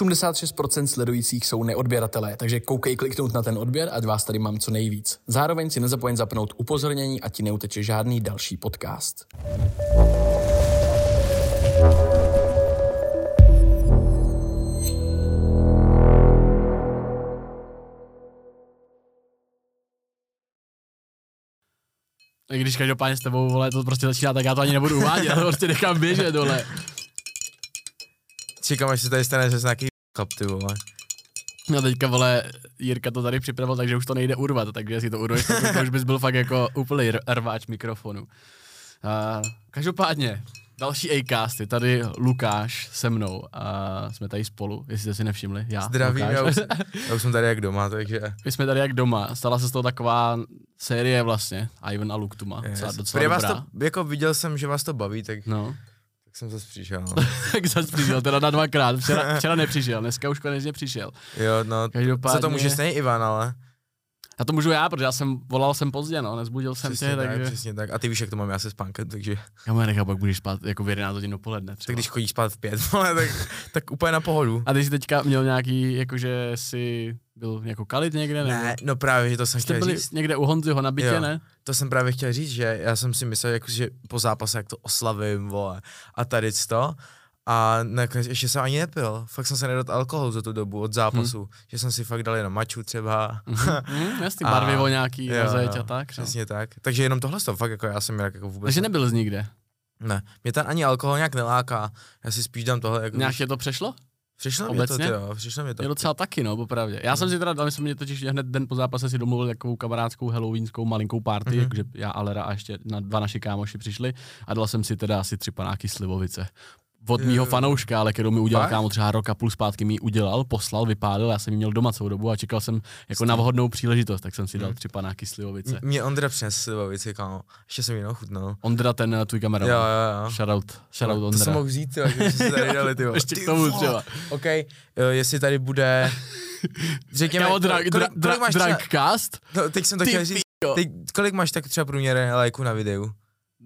86% sledujících jsou neodběratelé, takže koukej kliknout na ten odběr, ať vás tady mám co nejvíc. Zároveň si nezapomeň zapnout upozornění, ať ti neuteče žádný další podcast. I když každopádně s tebou, vole, to prostě začíná, tak já to ani nebudu uvádět, prostě nechám běžet, dole. Čekám, až se tady stane zase nějaký chlap, ty vole. No teďka, vole, Jirka to tady připravil, takže už to nejde urvat, takže si to urveš, tak to už bys byl fakt jako úplný rváč mikrofonu. Uh, každopádně, další Acast je tady Lukáš se mnou a jsme tady spolu, jestli jste si nevšimli. Já, Zdravím, Lukáš. já už, já už jsem tady jak doma, takže... My jsme tady jak doma, stala se z toho taková série vlastně, Ivan a Luktuma, Yes. docela Prý vás dobrá. to, jako viděl jsem, že vás to baví, tak, No, tak jsem zase přišel. Tak zase přišel, teda na dvakrát, včera, včera nepřišel, dneska už konečně přišel. Jo, no, Každopádně- za to může stejně Ivan, ale... A to můžu já, protože já jsem, volal jsem pozdě, no, nezbudil jsem Přesně tě, tak, takže... přesně tak. A ty víš, jak to mám já se spánkem, takže... Já mu nechápu, jak budeš spát jako v 11 hodin dopoledne třeba. Tak když chodíš spát v pět, vole, tak, tak úplně na pohodu. A ty jsi teďka měl nějaký, jakože jsi byl jako kalit někde, nebo? Ne, no právě, že to jsem Jste chtěl byli říct. někde u Honzyho na bytě, Jo. ne? To jsem právě chtěl říct, že já jsem si myslel, jako, že po zápase, jak to oslavím, vole, a tady to. A nakonec ještě jsem ani nepil. Fakt jsem se nedal alkohol za tu dobu od zápasu. Hmm. Že jsem si fakt dal jenom maču třeba. Hm, jasný, A- barvivo nějaký Jo, na zeď jo, a tak. No. Přesně tak. Takže jenom tohle to fakt jako já jsem jinak jako vůbec... Takže nebyl z nikde. Ne, mě ten ani alkohol nějak neláká. Já si spíš dám tohle jako... Nějak tě to přešlo? Přišlo mě to, obecně? jo, přišlo mě to. Je docela taky, no, popravdě. Já jsem si teda, dali jsme mě totiž hned den po zápase si domluvil takovou kamarádskou halloweenskou malinkou party, Mhm. mm-hmm. jakože já, Alera a ještě na dva naši kámoši přišli a dal jsem si teda asi tři panáky slivovice. Od mýho fanouška, ale kterou mi udělal kámo třeba rok a půl zpátky mi udělal, poslal, vypálil, já jsem ji měl doma celou dobu a čekal jsem jako na vhodnou příležitost, tak jsem si dal Mhm. tři panáky slivovice. Mě Ondra přinesl slivovici, kámo. Ještě jsem ji ochutnal. Ondra, ten eh, tvůj kameraman. Jo, jo, jo. Shoutout, shoutout to Ondra. jsem mohl vzít, jo, že jsme si tady dali, ty. Ještě k tomu třeba. OK, jo, jestli tady bude... Řekněme, Kámo, dra, kolik, dra, máš třeba, no, teď jsem to chtěl říct, teď, kolik máš tak třeba průměrné lajků na videu?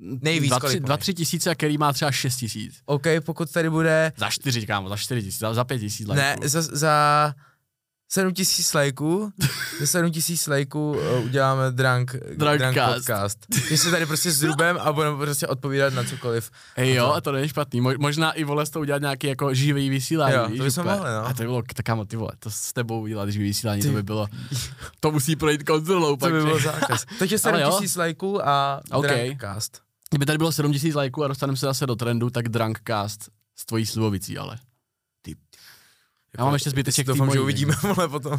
Nejvíc, dva, tři, dva, tři tisíce a který má třeba šest tisíc. OK, pokud tady bude, Za čtyři, kámo, za čtyři tisíc, za, za pět tisíc lajků. ne, za, za 7 tisíc lajků, za 7 tisíc lajků uh, uděláme drunk, drunk Drunkcast. podcast. Že se tady prostě s Rubem a budeme prostě odpovídat na cokoliv. Hej jo, a to není špatný. Mo- možná i vole s tou udělat nějaký jako živý vysílání. Jo, to bychom úplně. mohli, no. A to by bylo, tak kámo, ty vole, to s tebou udělat živý vysílání, Ty- to by bylo, to musí projít kontrolou. To by že? byl zákaz. Takže 7 Ale jo. tisíc lajků a OK. drunkcast. Kdyby tady bylo 7000 lajků a dostaneme se zase do trendu, tak Drunkcast s tvojí slivovicí, ale. Ty. Já mám ještě zbyteček Jako, Doufám, že uvidíme, vole, potom.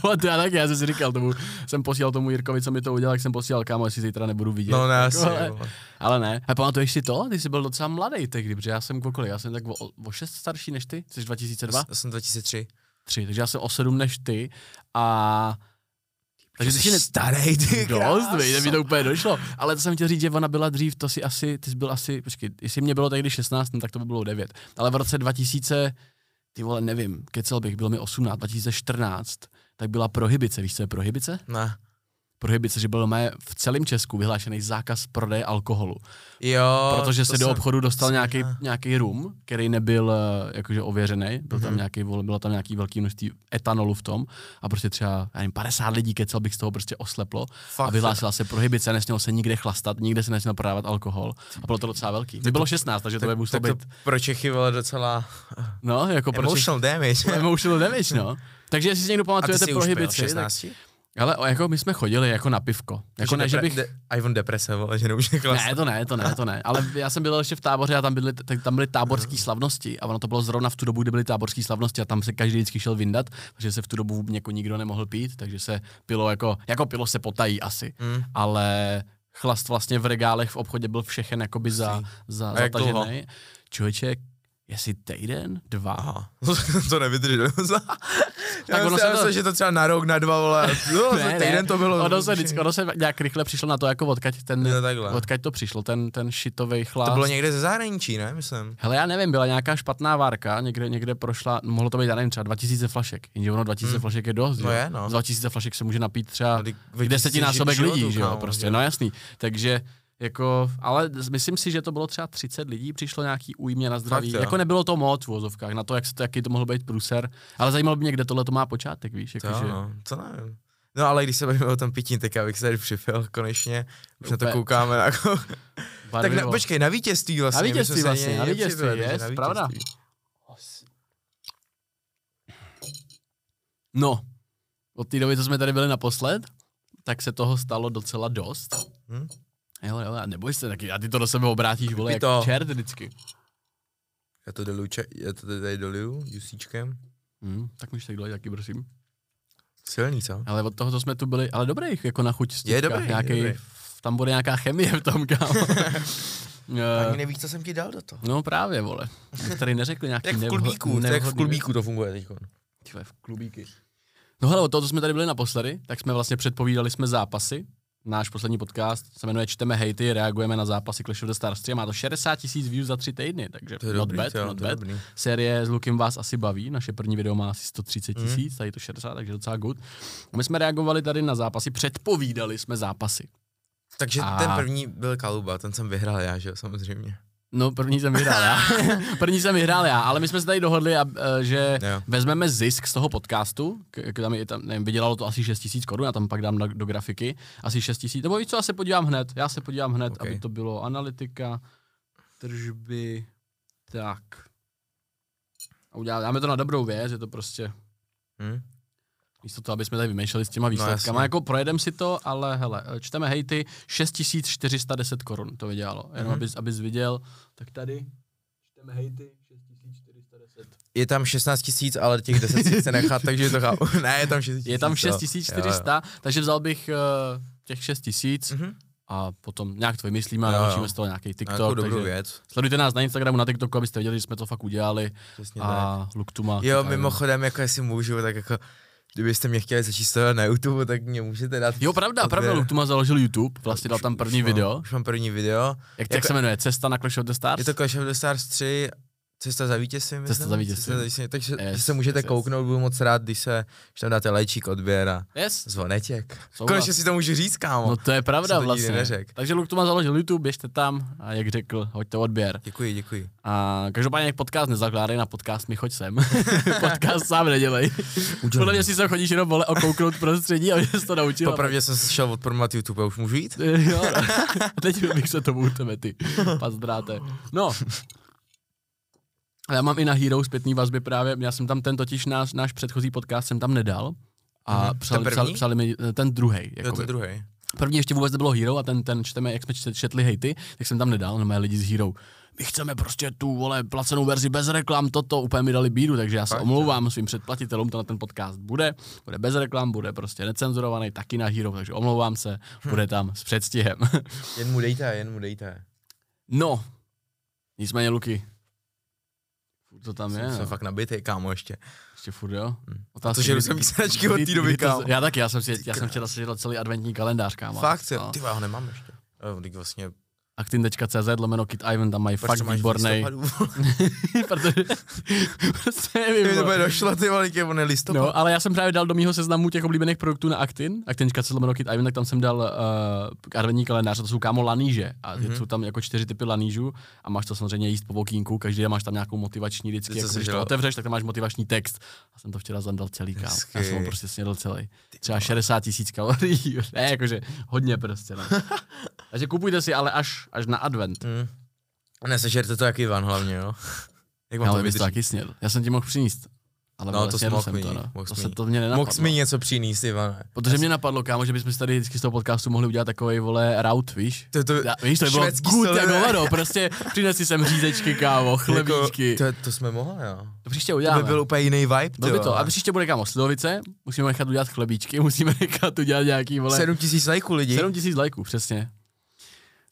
Tohle to já taky, já jsem si říkal tomu, jsem posílal tomu Jirkovi, co mi to udělal, jak jsem posílal kámo, jestli zítra nebudu vidět. No ne, Jako, asi, ale, ale ne. A pamatuješ si to? Ty jsi byl docela mladý tehdy, protože já jsem kolik, já jsem tak o, o 6 starší než ty, jsi 2002? Já jsem 2003. 3, takže já jsem o 7 než ty a... Takže jsi ne... starý, ty Dost, vej, mi to úplně došlo. Ale to jsem chtěl říct, že ona byla dřív, to si asi, ty jsi byl asi, počkej, jestli mě bylo tehdy 16, no, tak to by bylo 9. Ale v roce 2000, ty vole, nevím, kecel bych, bylo mi 18, 2014, tak byla prohibice, víš, co je prohibice? Ne. Prohibice, že byl mé v celém Česku vyhlášený zákaz prodeje alkoholu. Jo, protože to se do obchodu dostal nějaký, nějaký rum, který nebyl eh, jakože ověřený, byl tam Mhm. nějaký, bylo tam nějaký velký množství etanolu v tom a prostě třeba, já nevím, 50 lidí kecel bych z toho prostě osleplo Fakt, a vyhlásila se prohibice, nesmělo se nikde chlastat, nikde se nesmělo prodávat alkohol a bylo to docela velký. To bylo 16, takže to by tak, muselo tak být, pro Čechy bylo docela no, jako proč... emotional damage. Emotional damage, no. Takže jestli si někdo pamatujete prohibici, tak, 16? Ale jako my jsme chodili jako na pivko. Jako ne, že bych... De, Ivan deprese, vole, že nemůže. Ne, to ne, to ne, to ne. Ale já jsem byl ještě v táboře a tam byly, tak tam byly táborské slavnosti a ono to bylo zrovna v tu dobu, kdy byly táborské slavnosti a tam se každý vždycky šel vyndat, protože se v tu dobu jako nikdo nemohl pít, takže se pilo jako, jako pilo se potají asi, Mm. ale chlast vlastně v regálech v obchodě byl všechen jakoby za, za, A jak dlouho? zatažený. Člověče, jestli týden, dva. Aha, to nevydržel. Já ono tak se to- že to třeba na rok, na dva, vole. No, ne, týden to bylo. Ono se, vždycky, ono se nějak rychle přišlo na to, jako odkaď, ten, takhle. odkaď to přišlo, ten, ten šitovej chlast. To bylo někde ze zahraničí, ne, myslím. Hele, já nevím, byla nějaká špatná várka, někde, někde prošla, no, mohlo to být, já nevím, třeba 2000 flašek, jenže ono 2000 Hmm. flašek je dost, No je, no. Z 2000 flašek se může napít třeba No, desetinásobek lidí, že jo, kámo, prostě, no jasný. Takže Jako, ale myslím si, že to bylo třeba 30 lidí, přišlo nějaký újmě na zdraví. Fakt, jako nebylo to moc v vozovkách, na to, jak se to, jaký to mohl být průser. Ale zajímalo by mě, kde tohle to má počátek, víš? To, Jako, že... no, to nevím. No ale když se bavíme o tom pití, tak já bych se tady připil konečně. Už na to koukáme. Jako... tak na, počkej, na vítězství vlastně. Na vítězství vlastně, na vítězství, takže yes, na pravda. No, od té doby, co jsme tady byli naposled, tak se toho stalo docela dost. Hm? Jo, jo, a neboj se taky, a ty to do sebe obrátíš, vole, Vypij jak to. čert vždycky. Já to doluju, če- já to tady doluju, jusíčkem. Hm, tak můžeš tak dolej taky, prosím. Silný, co? Ale od toho, co jsme tu byli, ale dobrý, jako na chuť stípka. Je dobrý, je nějaký, dobrý. Tam bude nějaká chemie v tom, kámo. Eh, Ani nevíš, co jsem ti dal do toho. no právě, vole. Bych tady neřekl nějaký Jak v klubíku, to jak v klubíku to funguje teď. věc. Ty vole, v klubíky. No hele, od toho, co jsme tady byli naposledy, tak jsme vlastně předpovídali jsme zápasy. Náš poslední podcast se jmenuje Čteme hejty, reagujeme na zápasy Clash of the Stars 3 a má to 60 tisíc views za tři týdny, takže To je not dobrý, bad, to, not bad. dobrý. Série s Lukem vás asi baví, naše první video má asi 130 Mhm. tisíc, tady to 60, takže docela good. My jsme reagovali tady na zápasy, předpovídali jsme zápasy. Takže A- ten první byl Kaluba, ten jsem vyhrál já, že jo, samozřejmě. No, první jsem vyhrál já. první jsem vyhrál já, ale my jsme se tady dohodli, a, eh, že Jo. vezmeme zisk z toho podcastu, k, k tam, je tam nevím, vydělalo to asi 6 tisíc korun, já tam pak dám do, do grafiky, asi 6 tisíc, nebo víš co, já se podívám hned, já se podívám hned, Ok. aby to bylo analytika, tržby, tak. A uděláme, dáme to na dobrou věc, je to prostě, Hm? Místo toho, aby jsme tady vymýšleli s těma výsledkama, jasně. jako projedem si to, ale hele, čteme hejty, 6410 korun to vydělalo, jenom Mhm. abys, abys viděl, tak tady čteme hejty, 6410. Je tam 16 tisíc, ale těch 10 si chce nechat, takže to chápu. ne, je tam 6 Je tam jo. 6400, takže vzal bych uh, těch 6000 Jo, jo. Mhm. a potom nějak to vymyslíme a natočíme z toho nějaký Nějakou TikTok. dobrou Takže věc. sledujte nás na Instagramu, na TikToku, abyste viděli, že jsme to fakt udělali. Přesně tak. A Luktuma. Jo, tak- mimochodem, jako jestli můžu, tak jako, kdybyste mě chtěli začít sledovat na YouTube, tak mě můžete dát. Jo, pravda, odběr. pravda, Luktuma založil YouTube, vlastně dal tam první už mám, video. Už mám první video. Jak, jak jako- se jmenuje? Cesta na Clash of the Stars? Je to Clash of the Stars 3, Cesta za vítězstvím. Cesta za vítězstvím. Takže Yes, se můžete yes, kouknout, budu moc rád, když se když tam dáte lajčík, odběr a Yes. zvoneček. Souhlas. Konečně si to můžu říct, kámo. No to je pravda to vlastně. neřekl. Takže Luktuma založil YouTube, běžte tam a jak řekl, hoďte odběr. Děkuji, děkuji. A každopádně jak podcast nezakládej na podcast mi choď sem. podcast sám nedělej. Podle mě si se chodíš jenom vole okouknout prostředí, aby se to naučil. Popravdě jsem se šel odpromovat YouTube, a už můžu jít? jo, no. teď bych se tomu u tebe, ty pazdráte. No, a já mám i na Hero zpětný vazby právě, já jsem tam ten totiž náš, náš předchozí podcast jsem tam nedal. A Mhm. psali, Ten psali, psali mi eh, ten druhý. Je druhý. První ještě vůbec nebylo Hero a ten, ten čteme, jak jsme čet- četli hejty, tak jsem tam nedal, no mé lidi z Hero. My chceme prostě tu, vole, placenou verzi bez reklam, toto, úplně mi dali bídu, takže já se Fakt, omlouvám svým předplatitelům, na ten podcast bude, bude bez reklam, bude prostě necenzurovaný, taky na Hero, takže omlouvám se, bude tam s předstihem. Jen mu dejte, jen mu dejte. no, nicméně Luky, furt to tam je, Jsem, jsem no. fakt nabitý, kámo, ještě. ještě furt jo. Hm. Otázka, To, že jsem výsledečky od té doby, kámo. Já taky, já jsem, si, já jsem včera seděl celý adventní kalendář, kámo. Fakt. No. Ty já ho nemám ještě. Teď vlastně, Actin.cz, lomeno Kit Ivan, tam mají proč fakt výborný. protože prostě nevím, to vole. bude došlo, ty jak on listopad. No, ale já jsem právě dal do mého seznamu těch oblíbených produktů na Actin, Actin.cz lomeno Kit Ivan, tak tam jsem dal uh, adventní kalendář, a to jsou kámo laníže a Mhm. mm-hmm. jsou tam jako čtyři typy lanížů a máš to samozřejmě jíst po vokínku, každý den máš tam nějakou motivační vždycky, Ty jako, když to otevřeš, tak tam máš motivační text. A jsem to včera zandal celý, kámo. Já jsem ho prostě snědl celý. Třeba 60 tisíc kalorií, ne, jakože hodně prostě, no. Takže kupujte si, ale až, až na advent. Mm. Nesežerte to jak Ivan hlavně, jo. Jak vám Ale to to vydrží? taky snědl. Já jsem ti mohl přinést. Ale No, to jsem mohl to, no. mohl To, se, to mě nenapadlo. Mohl mi něco přinést, Ivane. Protože mě napadlo, kámo, že bychom si tady vždycky z toho podcastu mohli udělat takový vole route, víš? To, to, Já, víš, to by bylo švédský good jak hovado, prostě přines si sem řízečky, kámo, chlebíčky. Jako, to, to jsme mohli, jo. to příště To uděláme. by byl úplně jiný vibe, Byl by to. A příště bude kámo Slidovice, musíme nechat udělat chlebíčky, musíme nechat udělat nějaký, vole, 7 tisíc lajků lidí. 7 tisíc lajků, přesně.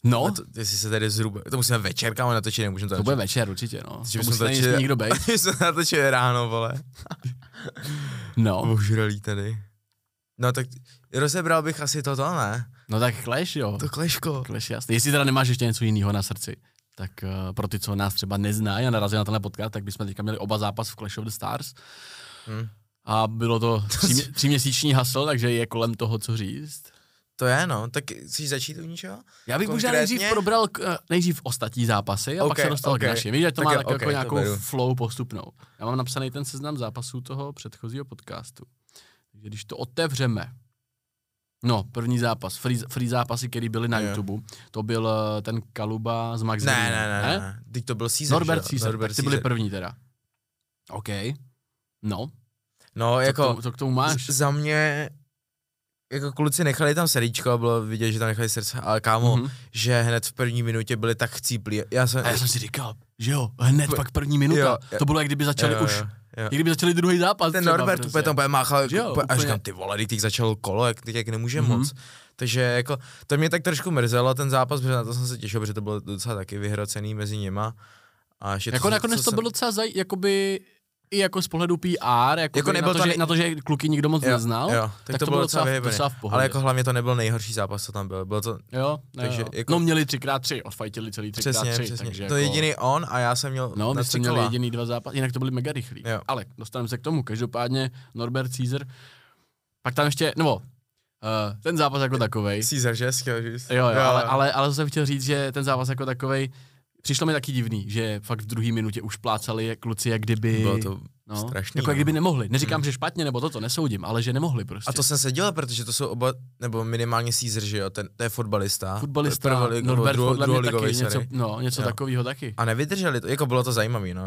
No, A to, jestli se tady zhruba, to musíme večer, kámo, natočit, nemůžeme to to bude večer určitě, no. Že To bychom musí tady točili- nesmí nikdo bejt. My jsme natočili ráno, vole. No, Ožralý tady. No tak rozebral bych asi toto, ne? no tak Clash, jo. To kleško. Clash, jasně. Jestli teda nemáš ještě něco jiného na srdci, tak uh, pro ty, co nás třeba neznají a narazí na tenhle podcast, tak bychom teďka měli oba zápas v Clash of the Stars. Hm. A bylo to tří, tříměsíční hasl, takže je kolem toho co říct. To je, no. Tak chceš začít u ničeho? Já bych možná nejdřív probral k, eh, nejdřív ostatní zápasy a Ok, pak se dostal ok. k našim. Víš, že to Tak má jo, tak jako to nějakou beru. flow postupnou. Já mám napsaný ten seznam zápasů toho předchozího podcastu. Takže když to otevřeme, no, první zápas, free, free zápasy, které byly na Jo. YouTube, to byl eh, ten Kaluba s Max Ne, Vernem, ne, ne, ne. Teď to byl Caesar, Norbert že? Caesar, tak ty byli první teda. OK. No, No, co, jako, k tomu, co k tomu máš? z- za mě, jako kluci nechali tam srdíčko a bylo vidět, že tam nechali srdce, ale kámo, Mhm. že hned v první minutě byli tak chcíplí. Já jsem, A já jsem si říkal, že jo, hned pak první minuta. Jo, jo. to bylo, jak kdyby začali Jo, už, jo, jo. jak kdyby začali druhý zápas. ten třeba Norbert prostě. úplně tam úplně máchal, jo, úplně, a říkám, ty vole, teď začalo kolo, jak teď jak nemůže Mhm. moc. Takže jako, to mě tak trošku mrzelo, ten zápas, protože na to jsem se těšil, protože to bylo docela taky vyhrocený mezi nima. A ještě Jako to, nakonec to jsem- bylo docela zaj, jakoby, i jako z pohledu PR, jako, Jako na, nebyl to, to že, nej- na to, že kluky nikdo moc Jo, neznal, jo, tak, to, bylo docela vyjebený. docela v pohodě. Ale jako hlavně to nebyl nejhorší zápas, co tam byl. Bylo to jo, takže jo. jako- No měli 3x3, odfajtili celý 3x3, přesně, přesně. takže to jako, jediný on a já jsem měl No, na my jsme tři měli jediný dva zápasy, jinak to byly mega rychlí. Jo. Ale dostaneme se k tomu. Každopádně Norbert Caesar. Pak tam ještě, nebo uh, ten zápas jako takovej. Caesar, že? Říct. Jo, jo, ale, ale, ale to jsem chtěl říct, že ten zápas jako takovej, přišlo mi taky divný, že fakt v druhé minutě už plácali kluci, jak kdyby... Bylo to no, strašný, Jako jak no. kdyby nemohli. Neříkám, že špatně, nebo toto, nesoudím, ale že nemohli prostě. A to jsem se dělal, protože to jsou oba, nebo minimálně Caesar, že jo, ten, to je fotbalista. Fotbalista, Prvoligo- Norbert druho- podle mě taky, něco, no, něco takového taky. A nevydrželi to, jako bylo to zajímavé, no.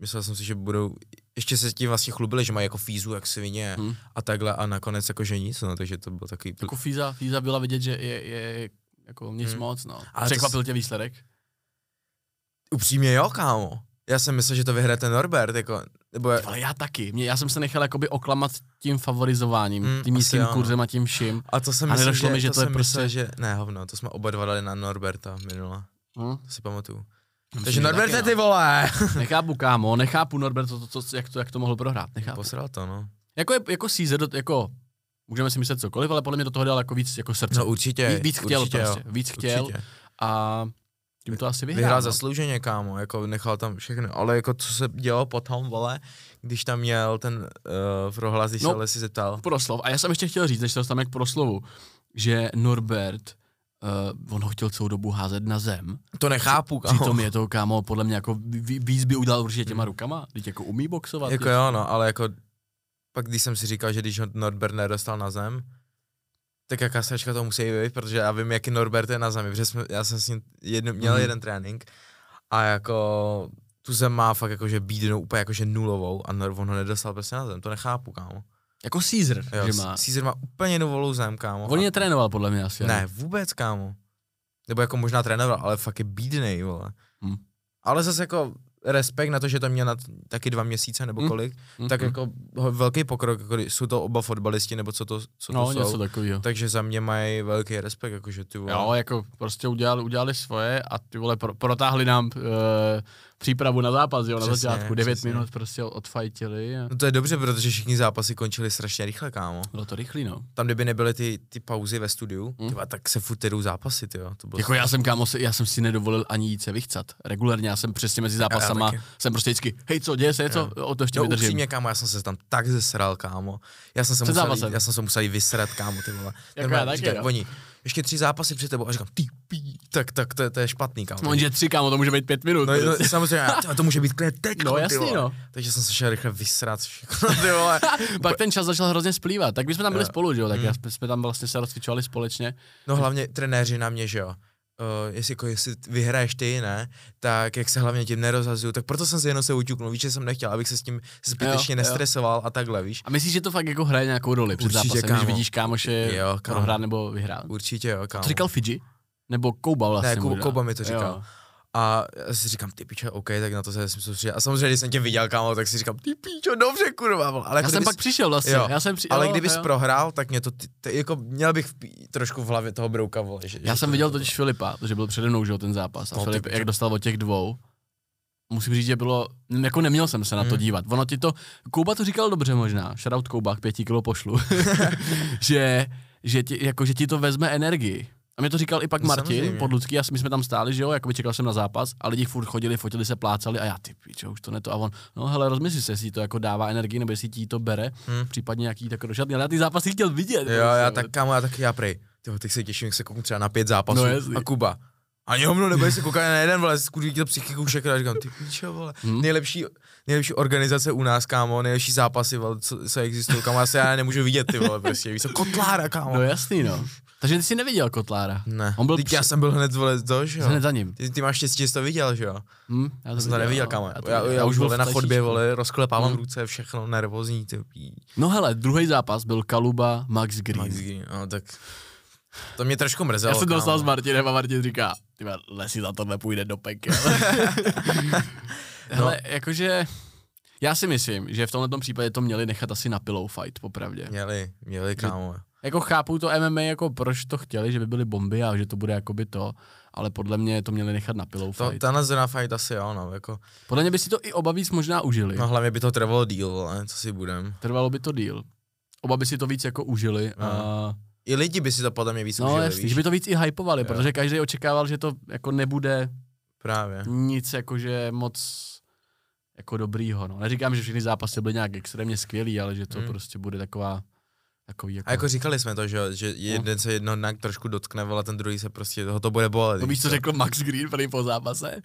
Myslel jsem si, že budou, ještě se tím vlastně chlubili, že mají jako fízu, jak svině Hmm. a takhle a nakonec jako že nic, no, takže to bylo takový... Jako Fíza, Fíza byla vidět, že je, je jako nic Hmm. moc, no. To Překvapil tě výsledek? Upřímně jo, kámo. Já jsem myslel, že to vyhraje ten Norbert, jako, nebo Ale já taky. Mě, já jsem se nechal jakoby oklamat tím favorizováním, Hmm, tím no. kurzem a tím vším. a to jsem A myslel, že, mi, že to je jsem myslel, prostě- že, ne, hovno, to jsme oba dva dali na Norberta minule, Hm? to si pamatuju. Myslím, Takže že Norberte, taky, ty vole! no. Nechápu, kámo, nechápu Norbert, to, to, to, jak, to, jak to mohl prohrát, nechápu. Posral to, no. Jako, je, jako Caesar, jako, můžeme si myslet cokoliv, ale podle mě do toho dal jako víc jako srdce. No určitě. víc, víc chtěl určitě, prostě, jo. víc chtěl Určitě. a tím to asi vyhrál. Vyhrál no. zaslouženě, kámo, jako nechal tam všechno, ale jako co se dělo potom, vole, když tam měl ten uh, prohlas, když No. se Lesy zeptal. proslov. A já jsem ještě chtěl říct, než se dostaneme k proslovu, že Norbert, uh, on ho chtěl celou dobu házet na zem. To nechápu, kámo. Přitom je to, kámo, podle mě jako ví- víc by udělal určitě těma rukama. Teď jako umí boxovat. Jako jo, no, ale jako pak když jsem si říkal, že když ho Norbert nedostal na zem, tak jaká sračka to musí být, protože já vím, jaký Norbert je na zemi, protože jsme, já jsem s ním jedno, měl mm. jeden trénink a jako tu zem má fakt jakože bídnou úplně jakože nulovou a on ho nedostal prostě na zem, to nechápu, kámo. Jako Caesar, Jo, že má. Caesar má úplně nulovou zem, kámo. On je trénoval podle mě asi. Ne, vůbec, kámo. Nebo jako možná trénoval, ale fakt je bídnej, vole. Hm. Ale zase jako respekt na to, že to měl na taky dva měsíce nebo Hm. kolik, Mm, tak mm. jako velký pokrok, jako jsou to oba fotbalisti, nebo co to, co No, to něco jsou. takového. Takže za mě mají velký respekt, jakože ty vole. Jo, jako prostě udělali, udělali svoje a ty vole pro, protáhli nám uh, přípravu na zápas, jo, na Přesně, začátku. 9 přesně. minut prostě odfajtili a No to je dobře, protože všichni zápasy končily strašně rychle, kámo. bylo to rychlý, no. Tam, kdyby nebyly ty, ty pauzy ve studiu, Hm. tyva, tak se furt jedou zápasy, tyjo. To bylo Jako já jsem, kámo, já jsem si nedovolil ani jít se vychcat. Regulérně já jsem přesně mezi zápasama, taky. jsem prostě vždycky, hej, co, děje se něco, o to ještě No vydržím. upřímně, kámo, já jsem se tam tak zesral, kámo. Já jsem se musel, já jsem se musel vysrat, kámo, ty vole. Jako já taky, no. Oni, ještě tři zápasy před tebou a říkám, ty pí, tak, tak to, je- to je špatný, kámo. No, že tři, kámo, to může být pět minut. No, no samozřejmě, a to může být klidně teď, No, jasný, no. Takže jsem se šel rychle vysrat všechno, ty vole. Pak ten čas začal hrozně splývat. Tak my jsme tam byli Jo. spolu, že jo, tak Mm. jsme tam vlastně se rozcvičovali společně. No hlavně trenéři na mě, že jo. Uh, jestli, jako, jestli vyhraješ ty, ne, tak jak se hlavně tím nerozhazuju, tak proto jsem si jenom se uťuknul, víš, že jsem nechtěl, abych se s tím zbytečně Jo, jo. nestresoval a takhle, víš. A myslíš, že to fakt jako hraje nějakou roli před Určitě, zápasem, kámo. když vidíš kámoše Jo, kámo. prohrát nebo vyhrát? Určitě jo, kámo. To říkal Fidži? Nebo Kouba vlastně Ne. Kouba mi to říkal. Jo. A já si říkám, ty piče, OK, tak na to se jsem soustředil. A samozřejmě, když jsem tě viděl, kámo, tak si říkám, ty pičo, dobře, kurva. Ale Já jako jsem kdybys- pak přišel vlastně. Jo, Já jsem při... ale kdybys jo. prohrál, tak mě to, ty, ty, jako měl bych trošku v hlavě toho brouka, vole. Že, Já že jsem to- viděl totiž Filipa, protože byl přede mnou, že jo, ten zápas. A No, Filip, pičo. jak dostal od těch dvou, musím říct, že bylo, jako neměl jsem se na to Hmm. dívat. Ono ti to, Kouba to říkal dobře možná, shoutout Kouba, pěti kilo pošlu, že, že, ti, jako, že ti to vezme energii. A mě to říkal i pak No, Martin samozřejmě. Podlucký, já, my jsme tam stáli, že jo, jako čekal jsem na zápas a lidi furt chodili, fotili se, plácali a já ty pičo, už to ne to. A on, no hele, rozmysli se, jestli ti to jako dává energii, nebo jestli ti to bere, Hmm. případně jaký tak rožadný. Ale já ty zápasy chtěl vidět. Jo, já tak, kámo, já taky, já prej. Jo, teď se těším, jak se kouknu třeba na pět zápasů No, a Kuba. Ani hovno, nebude se koukat na jeden, vole, skurví to psychiku všechno, a říkám, ty pičo, vole. Hmm. Nejlepší, nejlepší organizace u nás, kámo, nejlepší zápasy, vole, co, co existují, kámo, asi já nemůžu vidět, ty vole, prostě, víš co, Kotlára, kámo. No jasný, no. Takže ty jsi neviděl Kotlára. Ne, On byl Teď při- já jsem byl hned, vole, to, že jo. Hned za ním. Ty, ty máš štěstí, že jsi to viděl, že jo. Hm, já Já jsem to neviděl, no. kámo. Já, to Já, já, já, už vole na chodbě, vole, rozklepávám Hmm. ruce, všechno nervózní, ty. No hele, druhý zápas byl Kaluba Max Green. Max Green, no tak to mě trošku mrzelo, Já jsem dostal s Martinem a Martin říká, ty Lesi za tohle půjde do pekel. Hele, jakože, já si myslím, že v tomhle případě to měli nechat asi na pillow fight, popravdě. Měli, měli, kámo. Jako chápu to MMA, jako proč to chtěli, že by byly bomby a že to bude jakoby to, ale podle mě to měli nechat na pillow To, fight. tenhle zrovna fight asi jo, no, jako, Podle mě by si to i oba víc možná užili. no hlavně by to trvalo díl, vole, co si budem. Trvalo by to díl. Oba by si to víc jako užili. A... I lidi by si to podle mě víc No užili, jasný, víš? že by to víc i hypovali, Jo. protože každý očekával, že to jako nebude Právě. nic jakože moc jako dobrýho. No. Neříkám, že všechny zápasy byly nějak extrémně skvělý, ale že to Hmm. prostě bude taková takový jako... A jako říkali jsme to, že, že jeden se jednoho dnak trošku dotkne, ale ten druhý se prostě, toho to bude bolet. To víš, co řekl Max Green prý po zápase?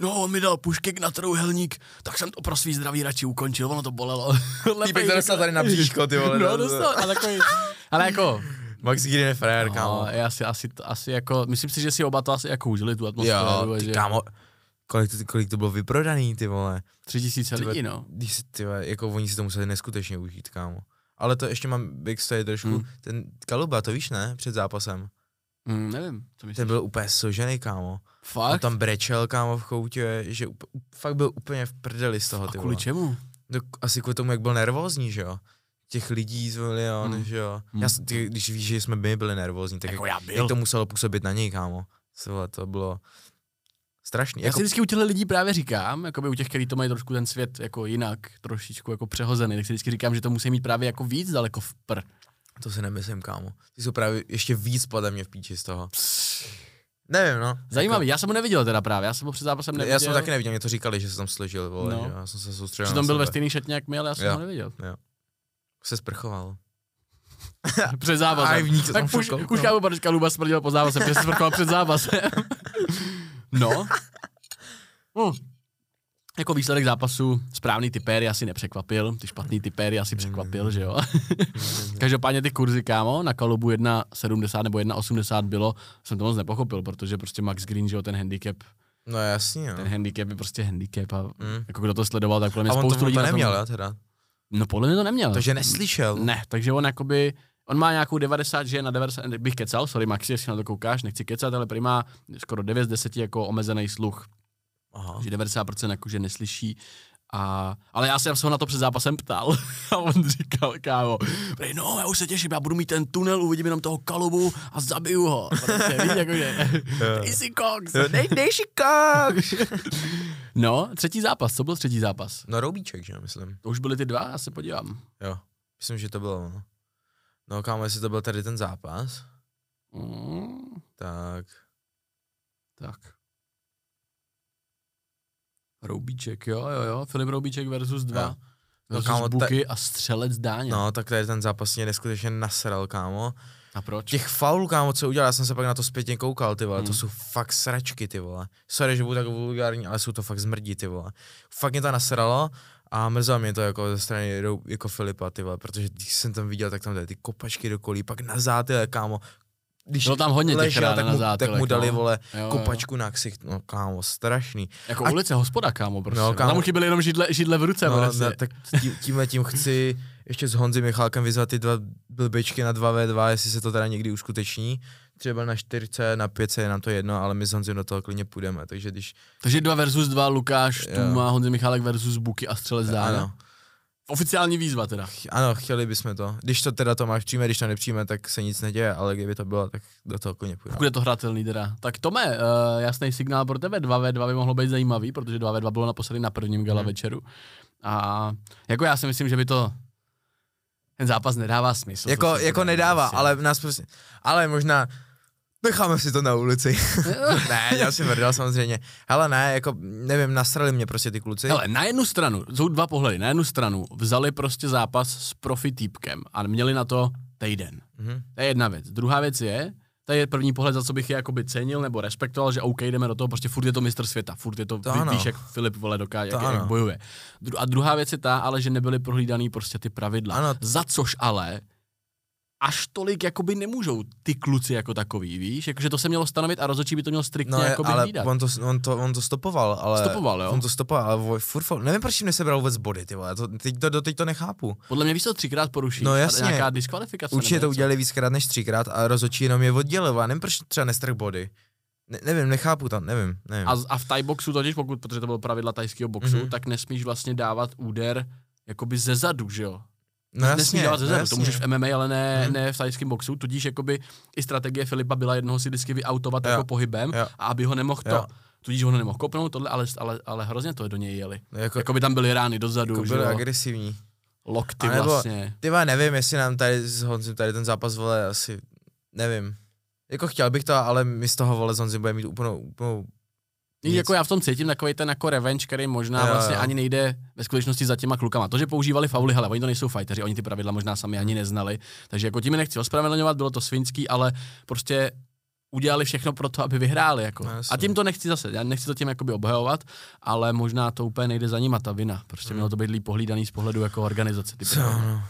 No, on mi dal puškek na trouhelník, tak jsem to pro svý zdraví radši ukončil, ono to bolelo. Týpek to dostal tady na bříško, ty vole. No, dostal, a takový, ale jako, Max Green je frajer, no, kámo. asi, asi, asi jako, myslím si, že si oba to asi jako užili tu atmosféru. Jo, ty že kámo, kolik to, kolik to bylo vyprodaný, ty vole. Tři tisíce lidí, no. Ty vole, jako oni si to museli neskutečně užít, kámo. Ale to ještě mám big story trošku. Hmm. Ten Kaluba, to víš, ne? Před zápasem. Mm, nevím, co myslíš. Ten byl úplně sožený, kámo. On Fakt? tam brečel, kámo, v koutě, že up, fakt byl úplně v prdeli z toho, a ty kvůli vole. čemu? No, asi kvůli tomu, jak byl nervózní, že jo? Těch lidí z milion, Hmm. že jo? Hmm. Já, ty, když víš, že jsme my byli nervózní, tak Jako jak, já byl. jak to muselo působit na něj, kámo? Co to bylo strašný. Já Jako, si vždycky u těchto lidí právě říkám, jakoby u těch, kteří to mají trošku ten svět jako jinak, trošičku jako přehozený, tak si vždycky říkám, že to musí mít právě jako víc daleko v pr. to si nemyslím, kámo. Ty jsou právě ještě víc podle mě v píči z toho. Nevím, no. Zajímavý, já jsem ho neviděl teda právě, já jsem ho před zápasem Jako, neviděl. já jsem taky neviděl, mě to říkali, že se tam složil, vole, No. že já jsem se soustředil Že tam byl sebe. ve stejný šatně jak my, ale já jsem Jo. ho neviděl. Se sprchoval. Před A zápasem. i v ní tak už, už kámo, protože Kaluba smrdil po zápase, protože se sprchoval před zápasem. no. Hm. Jako výsledek zápasu, správný typéry asi nepřekvapil, ty špatný typéry asi překvapil, že jo. Každopádně ty kurzy, kámo, na Kalubu 1,70 nebo 1,80 bylo, jsem to moc nepochopil, protože prostě Max Green, že jo, ten handicap, No jasně, ten no. handicap je prostě handicap a Mm. jako kdo to sledoval, tak podle mě A on spoustu to, on lidí to na tom- neměl, jo, teda. No podle mě to neměl. Takže neslyšel. Ne, takže on jakoby, on má nějakou 90, že je na 90, bych kecal, sorry Maxi, jestli na to koukáš, nechci kecat, ale prý má skoro 9 z 10 jako omezený sluch, Aha. že 90% jakože neslyší. A, ale já jsem se ho na to před zápasem ptal a on říkal, kámo, no já už se těším, já budu mít ten tunel, uvidím jenom toho kalubu a zabiju ho. Prostě, víš, jakože, dej si koks. Dej, dej šikák! No, třetí zápas, co byl třetí zápas? No roubíček, že myslím. To už byly ty dva, já se podívám. Jo, myslím, že to bylo, no. No kámo, jestli to byl tady ten zápas, Mm, tak... Tak. Roubíček, jo, jo, jo. Filip Roubíček versus dva. Jo. No, Versus kámo, ta- Buky a střelec dáně. No, tak tady ten zápas mě neskutečně nasral, kámo. A proč? Těch faulů, kámo, co udělal, já jsem se pak na to zpětně koukal, ty vole, Hmm. to jsou fakt sračky, ty vole. Sorry, že budu tak vulgární, ale jsou to fakt zmrdí, ty vole. Fakt mě to nasralo a mrzelo mě to jako ze strany jako Filipa, ty vole, protože když jsem tam viděl, tak tam dali ty kopačky do kolí, pak na zátyle, kámo. Když Bylo tam hodně těch rán tak, na mu, tak zátylek, mu dali, no. vole, Jo, jo. kopačku na ksicht, no kámo, strašný. Jako A- ulice hospoda, kámo, prostě. No, No, kámo. Tam mu chyběly jenom židle, židle v ruce, No, prostě. ne, tak tí, tímhle tím chci ještě s Honzi Michálkem vyzvat ty dva blbečky na 2v2, jestli se to teda někdy uskuteční. Třeba na 4, na 5 je nám to jedno, ale my s Honzem do toho klidně půjdeme, takže když... Takže dva versus dva, Lukáš, Jo. Tuma, Honzi Michálek versus Buky a střelec dáně. Ano, Oficiální výzva teda. ch- ano, chtěli bychom to. Když to teda Tomáš přijme, když to nepřijme, tak se nic neděje, ale kdyby to bylo, tak do toho klidně půjdeme. Pokud je to hratelný teda. Tak Tome, uh, jasný signál pro tebe, 2v2 by mohlo být zajímavý, protože 2v2 bylo naposledy na prvním gala Hmm. večeru. A jako já si myslím, že by to ten zápas nedává smysl. Jako, jako nedává, ale nás prostě, ale možná necháme si to na ulici. ne, já si mrdal samozřejmě. Hele ne, jako nevím, nasrali mě prostě ty kluci. Hele, na jednu stranu, jsou dva pohledy, na jednu stranu vzali prostě zápas s profi týpkem a měli na to týden. Mhm. To je jedna věc. Druhá věc je, to je první pohled, za co bych je jakoby cenil nebo respektoval, že OK, jdeme do toho, prostě furt je to mistr světa, furt je to, To víš, jak Filip vole dokáže, jak, jak bojuje. A druhá věc je ta, ale že nebyly prohlídaný prostě ty pravidla. Ano. Za což ale až tolik jakoby nemůžou ty kluci jako takový, víš? Jakože to se mělo stanovit a rozhodčí by to měl striktně No, jakoby ale hlídat. on to, on, to, on to stopoval, ale... Stopoval, jo? On to stopoval, ale voj, furt, furt, nevím, proč jim nesebral vůbec body, ty vole, to, teď, to, doteď to nechápu. Podle mě víš, to třikrát poruší. No jasně. Nějaká diskvalifikace. Určitě to udělali víckrát než třikrát a rozhodčí jenom je oddělil, a nevím, proč třeba nestrh body. Ne, nevím, nechápu tam, nevím, nevím. A, a v Thai boxu totiž, pokud, protože to bylo pravidla tajského boxu, Mhm. tak nesmíš vlastně dávat úder jakoby ze zadu, že jo? No Nesmíš dávat ze no zadu, to jasně. můžeš v MMA, ale ne, Mhm. ne v tajském boxu, tudíž jakoby i strategie Filipa byla jednoho si vždycky vyautovat Jo. jako pohybem Jo. a aby ho nemohl to. Jo. Tudíž ho nemohl kopnout, tohle, ale, ale, ale hrozně to do něj jeli. No, jako, Jakoby tam byly rány dozadu, jako jo? agresivní. Lokty A nebo- vlastně. Ty nevím, jestli nám tady s Honzim tady ten zápas, vole, asi, nevím. Jako chtěl bych to, ale my z toho, vole, s Honzim bude mít úplnou, úplnou Nic. Jako já v tom cítím takový ten jako revenge, který možná Jo, vlastně jo. ani nejde ve skutečnosti za těma klukama. To, že používali fauly, hele, oni to nejsou fighteri, oni ty pravidla možná sami ani neznali. Takže jako tím nechci ospravedlňovat, bylo to svinský, ale prostě udělali všechno pro to, aby vyhráli. Jako. No, a tím to nechci zase, já nechci to tím jakoby obhajovat, ale možná to úplně nejde za nima ta vina. Prostě Hmm. mělo to být líp pohlídaný z pohledu jako organizace. Ty Co, no.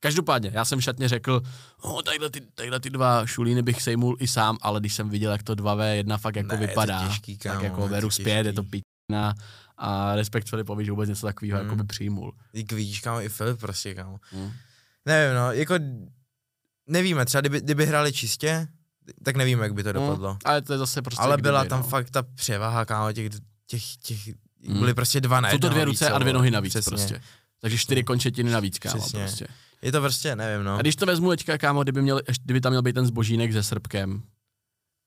Každopádně, já jsem šatně řekl, oh, tadyhle, ty, tadyhle ty dva šulíny bych sejmul i sám, ale když jsem viděl, jak to 2v1 fakt jako Ne, je to vypadá, těžký, tak kámo, jako je to beru zpět, je to píčina a respekt Filipovi, že vůbec něco takového Mm. jako by přijmul. Jak vidíš, kámo, i Filip prostě, kámo. Mm. Nevím, no, jako nevíme, třeba kdyby, kdyby hráli čistě, tak nevíme, jak by to dopadlo. Mm, ale to je zase prostě Ale kdyby, byla tam no. fakt ta převaha, kámo, těch, těch, těch Mm. byly prostě dva na Jsou to dvě víc, ruce a dvě nohy navíc Přesně. prostě. Takže čtyři končetiny navíc, kámo, Přesně. prostě. Je to prostě, nevím, no. A když to vezmu teďka, kámo, kdyby, měl, kdyby tam měl být ten zbožínek se Srbkem,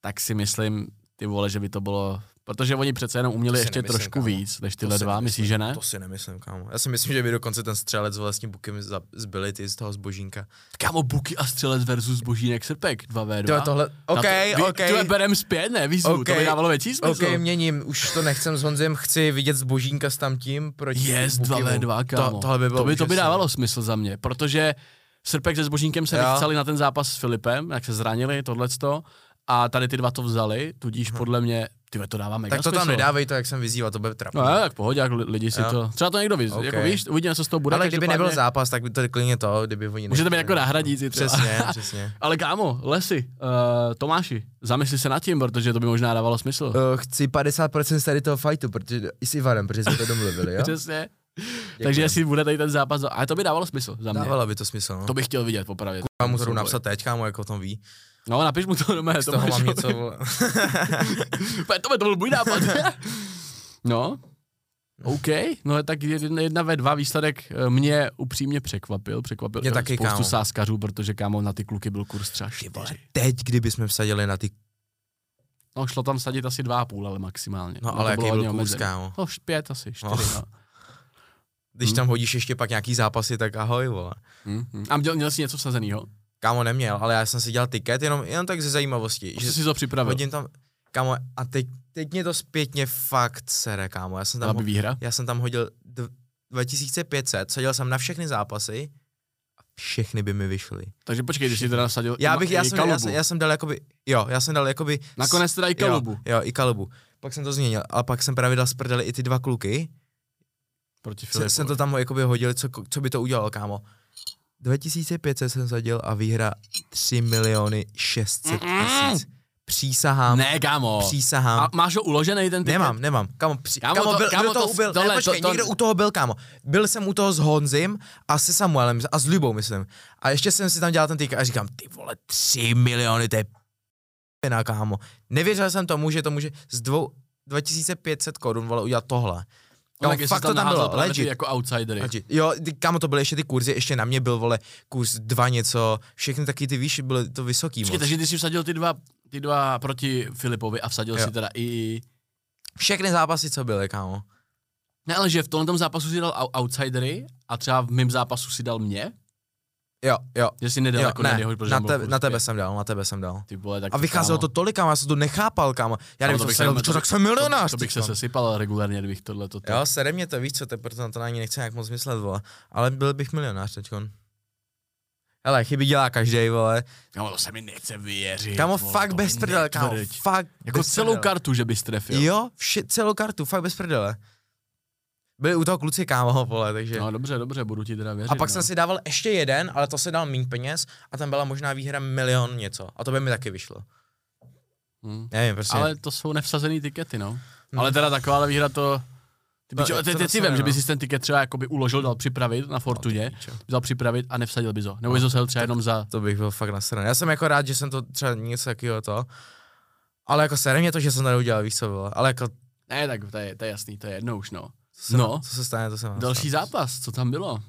tak si myslím, ty vole, že by to bylo, protože oni přece jenom uměli ještě nemyslím, trošku kámo. víc než tyhle dva, myslíš, že ne? To si nemyslím, kámo. Já si myslím, že by dokonce ten střelec s vlastním bukem zbyli ty z toho zbožínka. Kámo, Buky a střelec versus zbožínek Srpek, 2v2. To, tohle, OK, to, OK. Tyhle berem zpět, ne, výzvu, OK. to by dávalo větší smysl. OK, měním, už to nechcem s Honzem, chci vidět zbožínka s tam tím proti Yes, Bukimu. 2v2, kámo. To, tohle by bylo to, by, to by dávalo smysl za mě, protože Srpek se Zbožínkem se vychceli na ten zápas s Filipem, jak se zranili, tohleto, a tady ty dva to vzali, tudíž podle mě, ty to dává mega Tak to smysl. tam nedávej to, jak jsem vyzýval, to bude trapné. No jo, tak pohodě, jak li- lidi si Jo. to, třeba to někdo vyzve, OK. jako víš, uvidíme, co z toho bude. Ale kdyby nebyl zápas, tak by to klidně to, kdyby oni Může to být nechtěli. jako náhradníci. Přesně, přesně. Ale kámo, Lesy, uh, Tomáši, zamysli se nad tím, protože to by možná dávalo smysl. Uh, chci 50% z tady toho fightu, protože i s Ivanem, protože jsme to domluvili, jo? Přesně. Takže jestli bude tady ten zápas, ale to by dávalo smysl za mě. Dávalo by to smysl, no. To bych chtěl vidět, popravdě. Já mu napsat teď, kámo, jak o tom ví. No, napiš mu to do mé, Z toho mám něco, to by to byl můj nápad. no, OK, no tak jedna, jedna ve dva výsledek eh, mě upřímně překvapil, překvapil Mě eh, taky, spoustu kámo. sáskařů, protože kámo na ty kluky byl kurz třeba čtyři. teď, kdyby jsme vsadili na ty, No šlo tam sadit asi dva a půl, ale maximálně. no to ale jaký byl kurz, kámo. No pět asi, čtyři, No. no. Když Hmm. tam hodíš ještě pak nějaký zápasy, tak ahoj, vole. Hm, hm. A měl, měl jsi něco vsazenýho? Kámo neměl, ale já jsem si dělal tiket jenom, jenom tak ze zajímavosti. Že jsi to připravil? hodím tam, kámo, a teď, teď mě to zpětně fakt sere, kámo. Já jsem tam, ho- výhra? já jsem tam hodil dv- 2500, sadil jsem na všechny zápasy a všechny by mi vyšly. Takže počkej, když jsi teda nasadil Já bych, já jsem, já, Kalubu. jsem, já jsem dal jakoby, jo, já jsem dal jakoby... Nakonec teda i Kalubu. Jo, jo, i Kalubu. Pak jsem to změnil, a pak jsem právě dal z i ty dva kluky. Proti Filipovi. jsem to tam jakoby hodil, co, co by to udělalo, kámo. 2500 jsem zadil a výhra 3 miliony 600 tisíc. Přísahám, Ne, kámo. přísahám. A máš ho uložený ten tiket? Nemám, nemám. Kámo, při, Kámo, kámo, to- byl, kámo, kdo toho to- byl? tohle, ne, počkej, to- to- někdo u toho byl, kámo. Byl jsem u toho s Honzim a se Samuelem a s Lubou, myslím. A ještě jsem si tam dělal ten týk a říkám, ty vole, 3 miliony, to je p***na, kámo. Nevěřil jsem tomu, že to může z dvou, 2500 korun, vole, udělat tohle. No, tak jestli fakt to tam bylo, legit. Jako outsidery. Legit. Jo, ty, kámo, to byly ještě ty kurzy, ještě na mě byl, vole, kurz dva něco, všechny taky ty výši byly to vysoký Počkej, takže ty jsi vsadil ty dva, ty dva proti Filipovi a vsadil Jo. si teda i... Všechny zápasy, co byly, kámo. Ne, ale že v tomhle zápasu si dal ou- outsidery a třeba v mém zápasu si dal mě, Jo, jo. že si nedal jo jako ne, protože na, tam byl te, kurz na tebe jsem dal, na tebe jsem dal. Ty vole, tak A vycházelo to tolik, kámo, já jsem to nechápal, kámo. Já nevím, to co jsem, se- čo, tak jsem milionář. To bych se sesypal regulérně, kdybych tohle to... Jo, sere mě to, víš co, to, proto na to ani nechci nějak moc myslet, vole. Ale byl bych milionář teďkon. Hele, chyby dělá každý, vole. Kámo, to se mi nechce věřit. Kámo, vole, fakt to bez prdele, kámo, fakt Jako celou prdele. kartu, že bys trefil. Jo, vše, celou kartu, fakt bez prdele. Byli u toho kluci, kámo, vole, takže. No dobře, dobře, budu ti teda věřit. a pak no. jsem si dával ještě jeden, ale to se dal méně peněz a tam byla možná výhra milion něco. A to by mi taky vyšlo. Hm. Nevím, prostě. Ale to jsou nevsazený tikety, no. Ale teda taková výhra to... Ty No, pičo, teď, teď si nastane, vem, že no. bys si ten tiket třeba jakoby uložil, dal připravit na Fortuně, ty pičo. dal připravit a nevsadil bys ho. Nebo bys ho sel třeba jenom za... To bych byl fakt nasraný. Já jsem jako rád, že jsem to třeba něco takového to. Ale jako sere mě to, že jsem to neudělal, víš co bylo. Ale jako, Ne, tak to je, to je jasný, to je jedno už, no. Co se, No. co se stane, to se má Další stát. zápas, co tam bylo?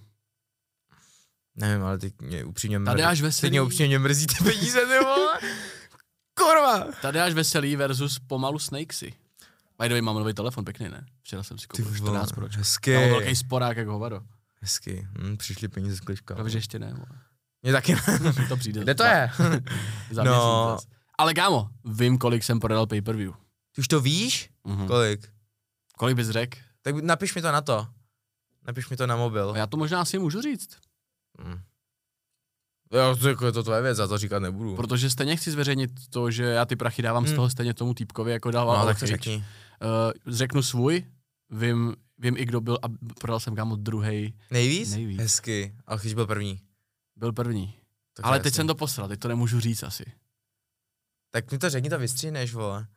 Nevím, ale teď mě upřímně mrzí. Tadeáš Teď Veselý, mě upřímně mrzí ty peníze, ty vole. Kurva. Tadeáš Veselý versus pomalu Snakesy. By the way, mám nový telefon, pěkný, ne? Včera jsem si Ty koupil vole, 14 proč. hezky. Mám velký sporák jak hovado. Hezky. Hm, přišli peníze z klička. Pravě, že ještě ne, vole. Mě taky ne. to přijde. Kde to je? Za No. Ale kámo, vím, kolik jsem prodal pay-per-view. Ty už to víš? Mhm. Kolik? Kolik bys řekl? Tak napiš mi to na to. Napiš mi to na mobil. A já to možná si můžu říct, Hm. Jo, to, jako je to tvoje věc, za to říkat nebudu. protože stejně chci zveřejnit to, že já ty prachy dávám z Hmm. toho stejně tomu týpkovi, jako dával no, tak to řekni. Uh, řeknu svůj, vím, vím i kdo byl a prodal jsem kámo druhý, Nejvíc? Nejvíc. Hezky. Ale když byl první. byl první. Tak Ale teď jsem to posral, teď to nemůžu říct asi. Tak mi to řekni, to vystříhneš, vole.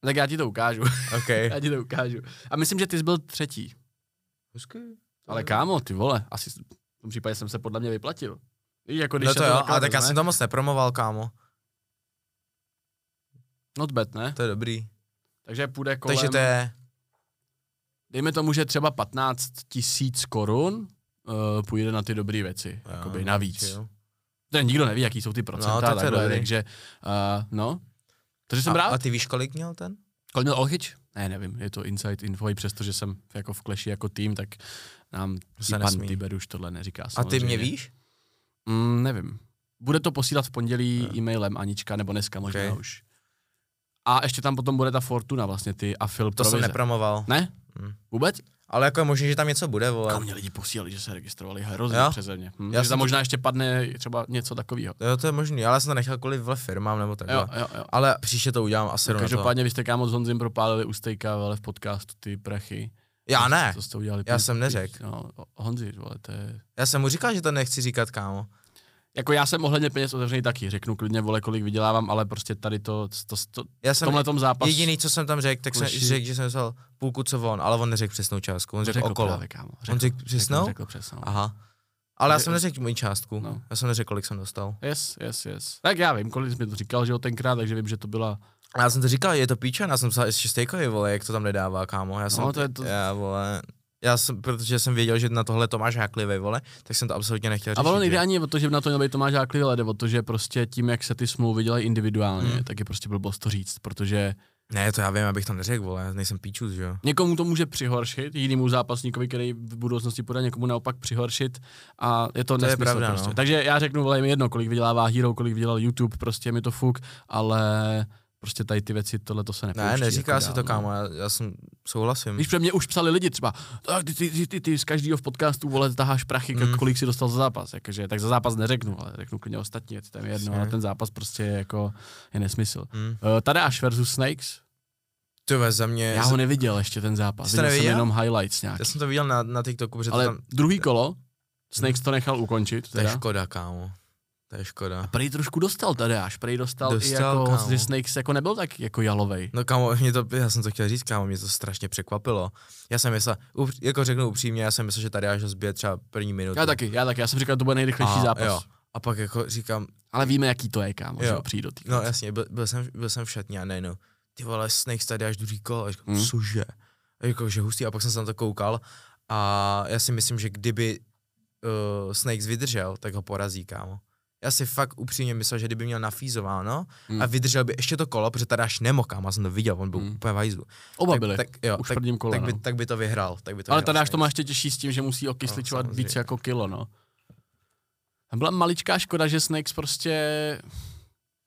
Tak já ti to ukážu, OK. já ti to ukážu. A myslím, že ty jsi byl třetí. Hezky. Ale kámo, ty vole, asi v tom případě jsem se podle mě vyplatil. Víš, jako když No to jo, ale tak já jsem to moc nepromoval, kámo. Not bad, ne? To je dobrý. Takže půjde kolem, Takže to je... dejme tomu, že třeba 15 tisíc korun uh, půjde na ty dobré věci, jakoby navíc. jo. To nikdo neví, jaký jsou ty procenta, No, no, tak takhle, takže, uh, no. Takže jsem a, rád. a ty víš, kolik měl ten? Kolik měl Olchyč? Ne, nevím, je to inside info, i přestože jsem jako v kleši jako tým, tak nám se pan. Tiber už tohle neříká. A ty mě víš? Mm, nevím. Bude to posílat v pondělí Jo. e-mailem Anička, nebo dneska možná Ok. už. A ještě tam potom bude ta Fortuna vlastně, ty a Phil To jsem provize. nepromoval. Ne? Hm. Vůbec? Ale jako je možné, že tam něco bude, vole. Kam mě lidi posílali, že se registrovali hrozně Jo? přeze mě. Hm, Já že tam možná ještě padne třeba něco takového. Jo, to je možný, ale já jsem to nechal kvůli vle firmám nebo takhle. Jo, jo, jo. Ale příště to udělám asi no, to. Každopádně vy jste kámo s Honzim propálili u Stejka, ale v podcastu ty prachy. Já ne. Co jste udělali? Já jsem neřekl. No, Honzi, vole, to je... Já jsem mu říkal, že to nechci říkat, kámo. Jako já jsem ohledně peněz otevřený taky, řeknu klidně, vole, kolik vydělávám, ale prostě tady to, to, to Já jsem tomhle tom zápasu... jediný, co jsem tam řekl, tak jsem řekl, že jsem vzal půlku, co on, ale on neřekl přesnou částku, on řekl, řekl okolo. Právě, kámo. On řekl přesnou? Řekl, řekl přesnou. Aha. Ale já jsem neřekl moji částku. No. Já jsem neřekl, kolik jsem dostal. Yes, yes, yes. Tak já vím, kolik jsi mi to říkal, že jo, tenkrát, takže vím, že to byla... Já jsem to říkal, je to píčan, já jsem psal ještě stejkovi, vole, jak to tam nedává, kámo. Já jsem, No, to je to- Já, vole, já jsem, protože jsem věděl, že na tohle to máš háklivý, vole, tak jsem to absolutně nechtěl řešit. A ono nejde ani o to, že by na to měl být Tomáš Háklivý, ale jde o to, že prostě tím, jak se ty smlouvy dělají individuálně, Hmm. tak je prostě blbost to říct, protože Ne, to já vím, abych to neřekl, vole, já nejsem píčus, že jo. někomu to může přihoršit, jinému zápasníkovi, který v budoucnosti půjde, někomu naopak přihoršit a je to, To je pravda, prostě. no. Takže já řeknu, vole, mi jedno, kolik vydělává Hero, kolik vydělal YouTube, prostě mi to fuk, ale prostě tady ty věci, tohle to se nepouští. Ne, neříká jako si dál, to, no. kámo, já, já jsem souhlasím. Víš, pro mě už psali lidi třeba, tak ty, ty, ty, ty, ty z každého v podcastu vole taháš prachy, Mm. mm. kolik si dostal za zápas, jakože, tak za zápas neřeknu, ale řeknu klidně ostatní věci, tam je jedno, ale ten zápas prostě je jako, je nesmysl. Hmm. Uh, Tadeáš versus Snakes, Ty ve za mě, já ho neviděl ještě ten zápas, viděl jsem jenom highlights nějak. já jsem to viděl na, na TikToku, protože Ale to tam, druhý kolo, Snakes to nechal ukončit, to je teda. škoda, kámo. To je škoda. Prej trošku dostal Tadeáš, prej dostal, Dostal, i jako, kámo. že Snakes jako nebyl tak jako jalovej. No kámo, mě to, já jsem to chtěl říct, kámo, mě to strašně překvapilo. Já jsem myslel, upř- jako řeknu upřímně, já jsem myslel, že tady až ho zbije třeba první minutu. Já taky, já taky, já jsem říkal, že to bude nejrychlejší a, zápas. Jo. A pak jako říkám, Ale víme, jaký to je, kámo, že Jo. jo, přijít do no jasně, byl, byl, jsem, byl jsem v šatně a najednou, ty vole, Snakes tady až druhý kolo, a říkám, Hmm. cože? A jako, že hustý, a pak jsem se na to koukal a já si myslím, že kdyby uh, Snakes vydržel, tak ho porazí, kámo. Já si fakt upřímně myslel, že kdyby měl nafízováno Hmm. a vydržel by ještě to kolo, protože tady až nemohl, kámo, já jsem to viděl, on byl Hmm. úplně v hajzlu. Oba tak, byli. Tak, jo, Už tak, prvním kole, tak, by, no. tak by to vyhrál. Tak by to Ale vyhrál Tadáš to má ještě těžší s tím, že musí okysličovat No, víc jako kilo, no. Tam byla maličká škoda, že Snakes prostě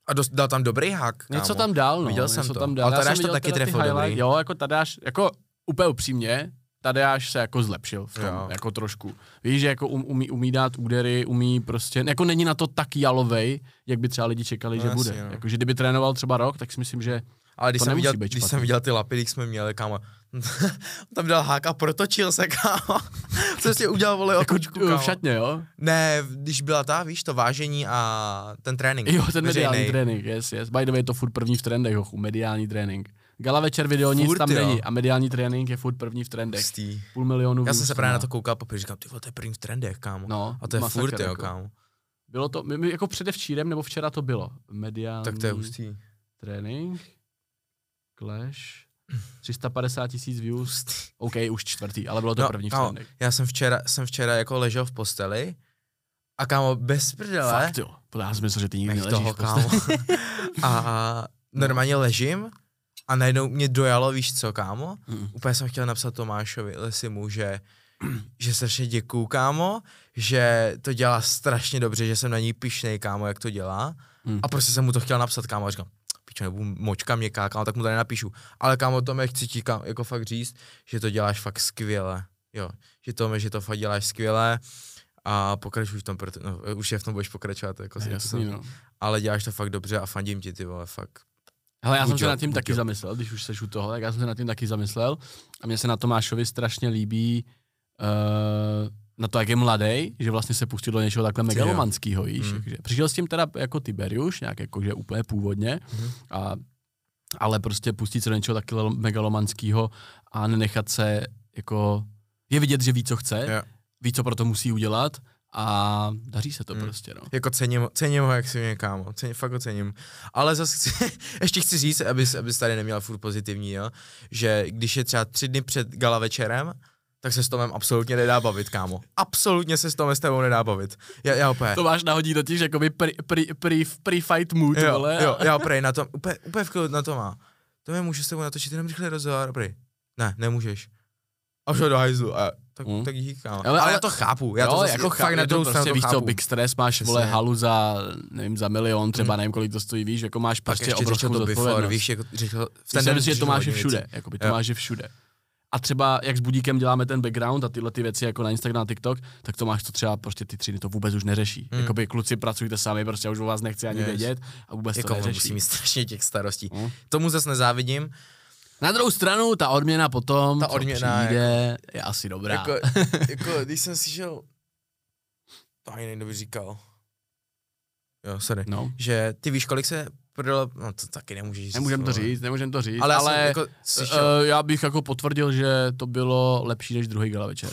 A dost, dal tam dobrý hak, kámo. něco tam dál, no. Viděl jsem to. Tam dál. Ale Tadáš to taky trefil dobrý. Jo, jako Tadáš, jako úplně upřímně, Tadeáš se jako zlepšil v tom, Jo. jako trošku. Víš, že jako um, umí, umí dát údery, umí prostě, jako není na to tak jalovej, jak by třeba lidi čekali, No že jasně, bude. no. Jako, že kdyby trénoval třeba rok, tak si myslím, že Ale když, To jsem viděl, být když jsem viděl ty lapy, když jsme měli, kámo, tam dal hák a protočil se, kámo. Co jsi udělal, vole, jako otočku, v kámo. šatně, jo? Ne, když byla ta, víš, to vážení a ten trénink. Jo, ten mediální veřejnej. trénink, yes, yes. By the way, je to furt první v trendech, hochu, mediální trénink. Gala večer video nic Furt, tam jo. není a mediální trénink je furt první v trendech. Hustý. Půl milionu Já jsem se právě na to koukal, poprvé říkám, ty vole, to je první v trendech, kámo. No, a to je masakr, furt, jo, jako. kámo. Bylo to, my, my, jako předevčírem nebo včera to bylo. Mediální Tak to je hustý. trénink, Clash, 350 tisíc views, OK, už čtvrtý, ale bylo to No, první v kámo, trendech. Já jsem včera, jsem včera jako ležel v posteli a kámo, bez prdele, Fakt jo, já jsem myslel, že ty nikdy nech neležíš toho, v posteli. kámo. a normálně ležím a najednou mě dojalo, víš co, kámo? Mm. Úplně jsem chtěl napsat Tomášovi, Lesimu, že, že strašně děkuju, kámo, že to dělá strašně dobře, že jsem na ní pišnej, kámo, jak to dělá. Mm. A prostě jsem mu to chtěl napsat, kámo, a říkám, pičo, nebudu močka měkká, kámo, tak mu to nenapíšu. Ale kámo, to mě chci ti kámo, jako fakt říct, že to děláš fakt skvěle. Jo, že to, že to fakt děláš skvěle a pokračuj v tom, proto, no, už je v tom budeš pokračovat, jako Jasný, no. ale děláš to fakt dobře a fandím ti, ty vole, fakt. Hele, já jsem se nad tím taky zamyslel, když už seš u toho, tak já jsem se nad tím taky zamyslel a mně se na Tomášovi strašně líbí uh, na to, jak je mladý, že vlastně se pustil do něčeho takhle megalomanského, víš, Mm. mm. přišel s tím teda jako Tiberius, nějak jakože úplně původně, Mhm. a, ale prostě pustit se do něčeho takhle megalomanského a nenechat se jako, je vidět, že ví, co chce, Jo. ví, co pro to musí udělat a daří se to Mm. prostě, no. Jako cením, cením ho, jak si mě, kámo. Cením, fakt ho cením. Ale zase chci, ještě chci říct, abys, abys tady neměl furt pozitivní, jo, že když je třeba tři dny před gala večerem, tak se s Tomem absolutně nedá bavit, kámo. Absolutně se s Tomem s tebou nedá bavit. Já, já opět. To máš nahodí totiž jakoby pre, pre, pre, pre-fight mood, jo, vole. jo, já prej na tom, úplně, úplně v na to má. To mě můžu s tebou natočit jenom rychle rozhovor, prej. Ne, nemůžeš. A šel do hajzlu. A, tak, Mm. mm. tak kámo. Ale- Ale, ale- já to chápu. Já jo, to zase, jako fakt na to druhou prostě, to víš co, chápu. Big Stress, máš vole halu za, nevím, za milion, třeba nevím, kolik to stojí, víš, jako máš prostě obrovskou to before, víš, jako řekl, v Ten den že to řešil máš všude, věcí. jakoby, to máš je všude. A třeba, jak s Budíkem děláme ten background a tyhle ty věci jako na Instagram, na TikTok, tak to máš to třeba prostě ty tři to vůbec už neřeší. Mm. Jakoby kluci pracujte sami, prostě já už o vás nechci ani Yes. vědět a vůbec Jako to on musí neřeší. mít strašně těch starostí. Mm. Tomu zase nezávidím. Na druhou stranu, ta odměna potom, Ta co odměna přijde, je asi dobrá. Jako, jako, když jsem si šel, to ani nejde bych říkal. Jo, sorry. No. Že ty víš, kolik se prodalo, no to taky nemůžeš říct. Nemůžem to říct, nemůžem to říct, Ale, ale, já jako slyšel, uh, já bych jako potvrdil, že to bylo lepší než druhý gala večer.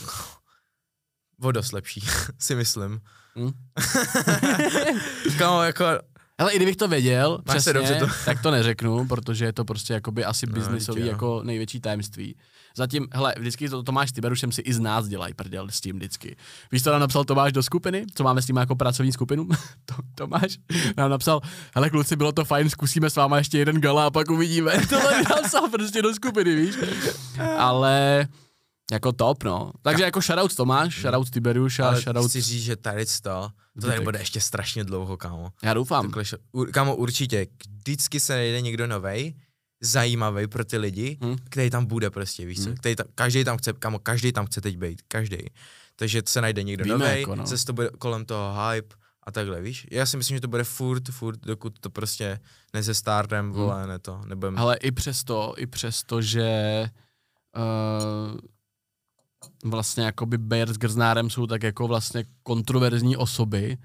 o dost lepší, si myslím. Hm? Kámo, jako, Ale i kdybych to věděl, Máš přesně, dobře to- tak to neřeknu, protože je to prostě jakoby asi No, biznisový jo. jako největší tajemství. Zatím, hele, vždycky to Tomáš Tiberušem si i z nás dělají prdel s tím vždycky. Víš, co nám napsal Tomáš do skupiny? Co máme s tím jako pracovní skupinu? to, Tomáš nám napsal, hele kluci, bylo to fajn, zkusíme s váma ještě jeden gala a pak uvidíme. to mi napsal prostě do skupiny, víš. Ale jako top, no. Takže jako shoutout Tomáš, shoutout Tiberiuš a ale shoutout... chci říct, že tady to, to tady bude ještě strašně dlouho, kámo. Já doufám. Takhle, kámo, určitě, vždycky se najde někdo novej, zajímavý pro ty lidi, Hm. hmm. který tam bude prostě, víš co, Hm. který tam, každý tam chce, kámo, každý tam chce teď být, každý. Takže se najde někdo Víme, nový, jako, no. zase to bude kolem toho hype a takhle, víš. Já si myslím, že to bude furt, furt, dokud to prostě neze startem, vole, ne to, nebudem. Ale i přesto, i přesto, že uh, vlastně jakoby Bayer s Grznárem jsou tak jako vlastně kontroverzní osoby,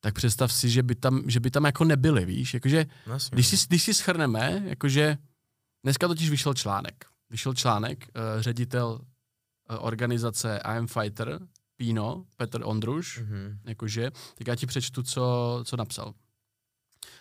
tak představ si, že by tam, že by tam jako nebyly, víš, jakože No, jasně, když si, když si schrneme, jakože dneska totiž vyšel článek, vyšel článek, uh, ředitel uh, organizace I Am Fighter, Pino, Petr Ondruš, Mhm. jakože, tak já ti přečtu, co, co napsal.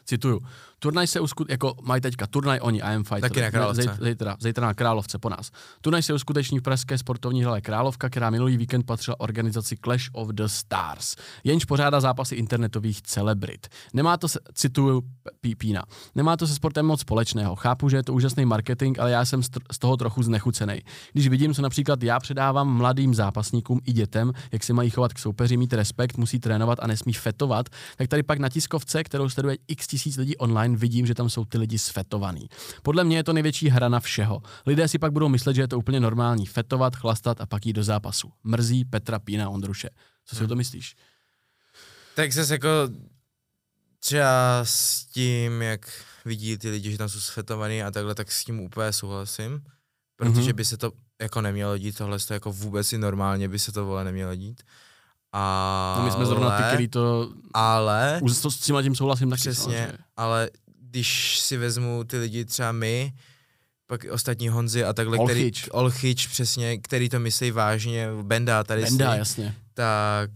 Cituju. Turnaj se uskut, jako mají teďka turnaj oni, I am fighter. Taky na Královce. Zej- Zítra, zítra na Královce po nás. Turnaj se uskuteční v pražské sportovní hale Královka, která minulý víkend patřila organizaci Clash of the Stars. Jenž pořádá zápasy internetových celebrit. Nemá to, se, cituju P- Pína, nemá to se sportem moc společného. Chápu, že je to úžasný marketing, ale já jsem z toho trochu znechucený. Když vidím, co například já předávám mladým zápasníkům i dětem, jak se mají chovat k soupeři, mít respekt, musí trénovat a nesmí fetovat, tak tady pak na tiskovce, kterou sleduje x tisíc lidí online, vidím, že tam jsou ty lidi sfetovaný. Podle mě je to největší hrana všeho. Lidé si pak budou myslet, že je to úplně normální. Fetovat, chlastat a pak jít do zápasu. Mrzí Petra Pína Ondruše. Co si hmm. o to myslíš? Tak zase jako třeba s tím, jak vidí ty lidi, že tam jsou sfetovaný a takhle, tak s tím úplně souhlasím. Protože mm-hmm. by se to jako nemělo dít, tohle to jako vůbec i normálně by se to vole nemělo dít. A no my jsme zrovna ty, který to... Ale... Už to s tím tím souhlasím taky. Přesně, samozřejmě. ale když si vezmu ty lidi třeba my, pak ostatní Honzy a takhle, Olchyč. který, Olchyč, přesně, který to myslí vážně, Benda tady Benda, jasně. tak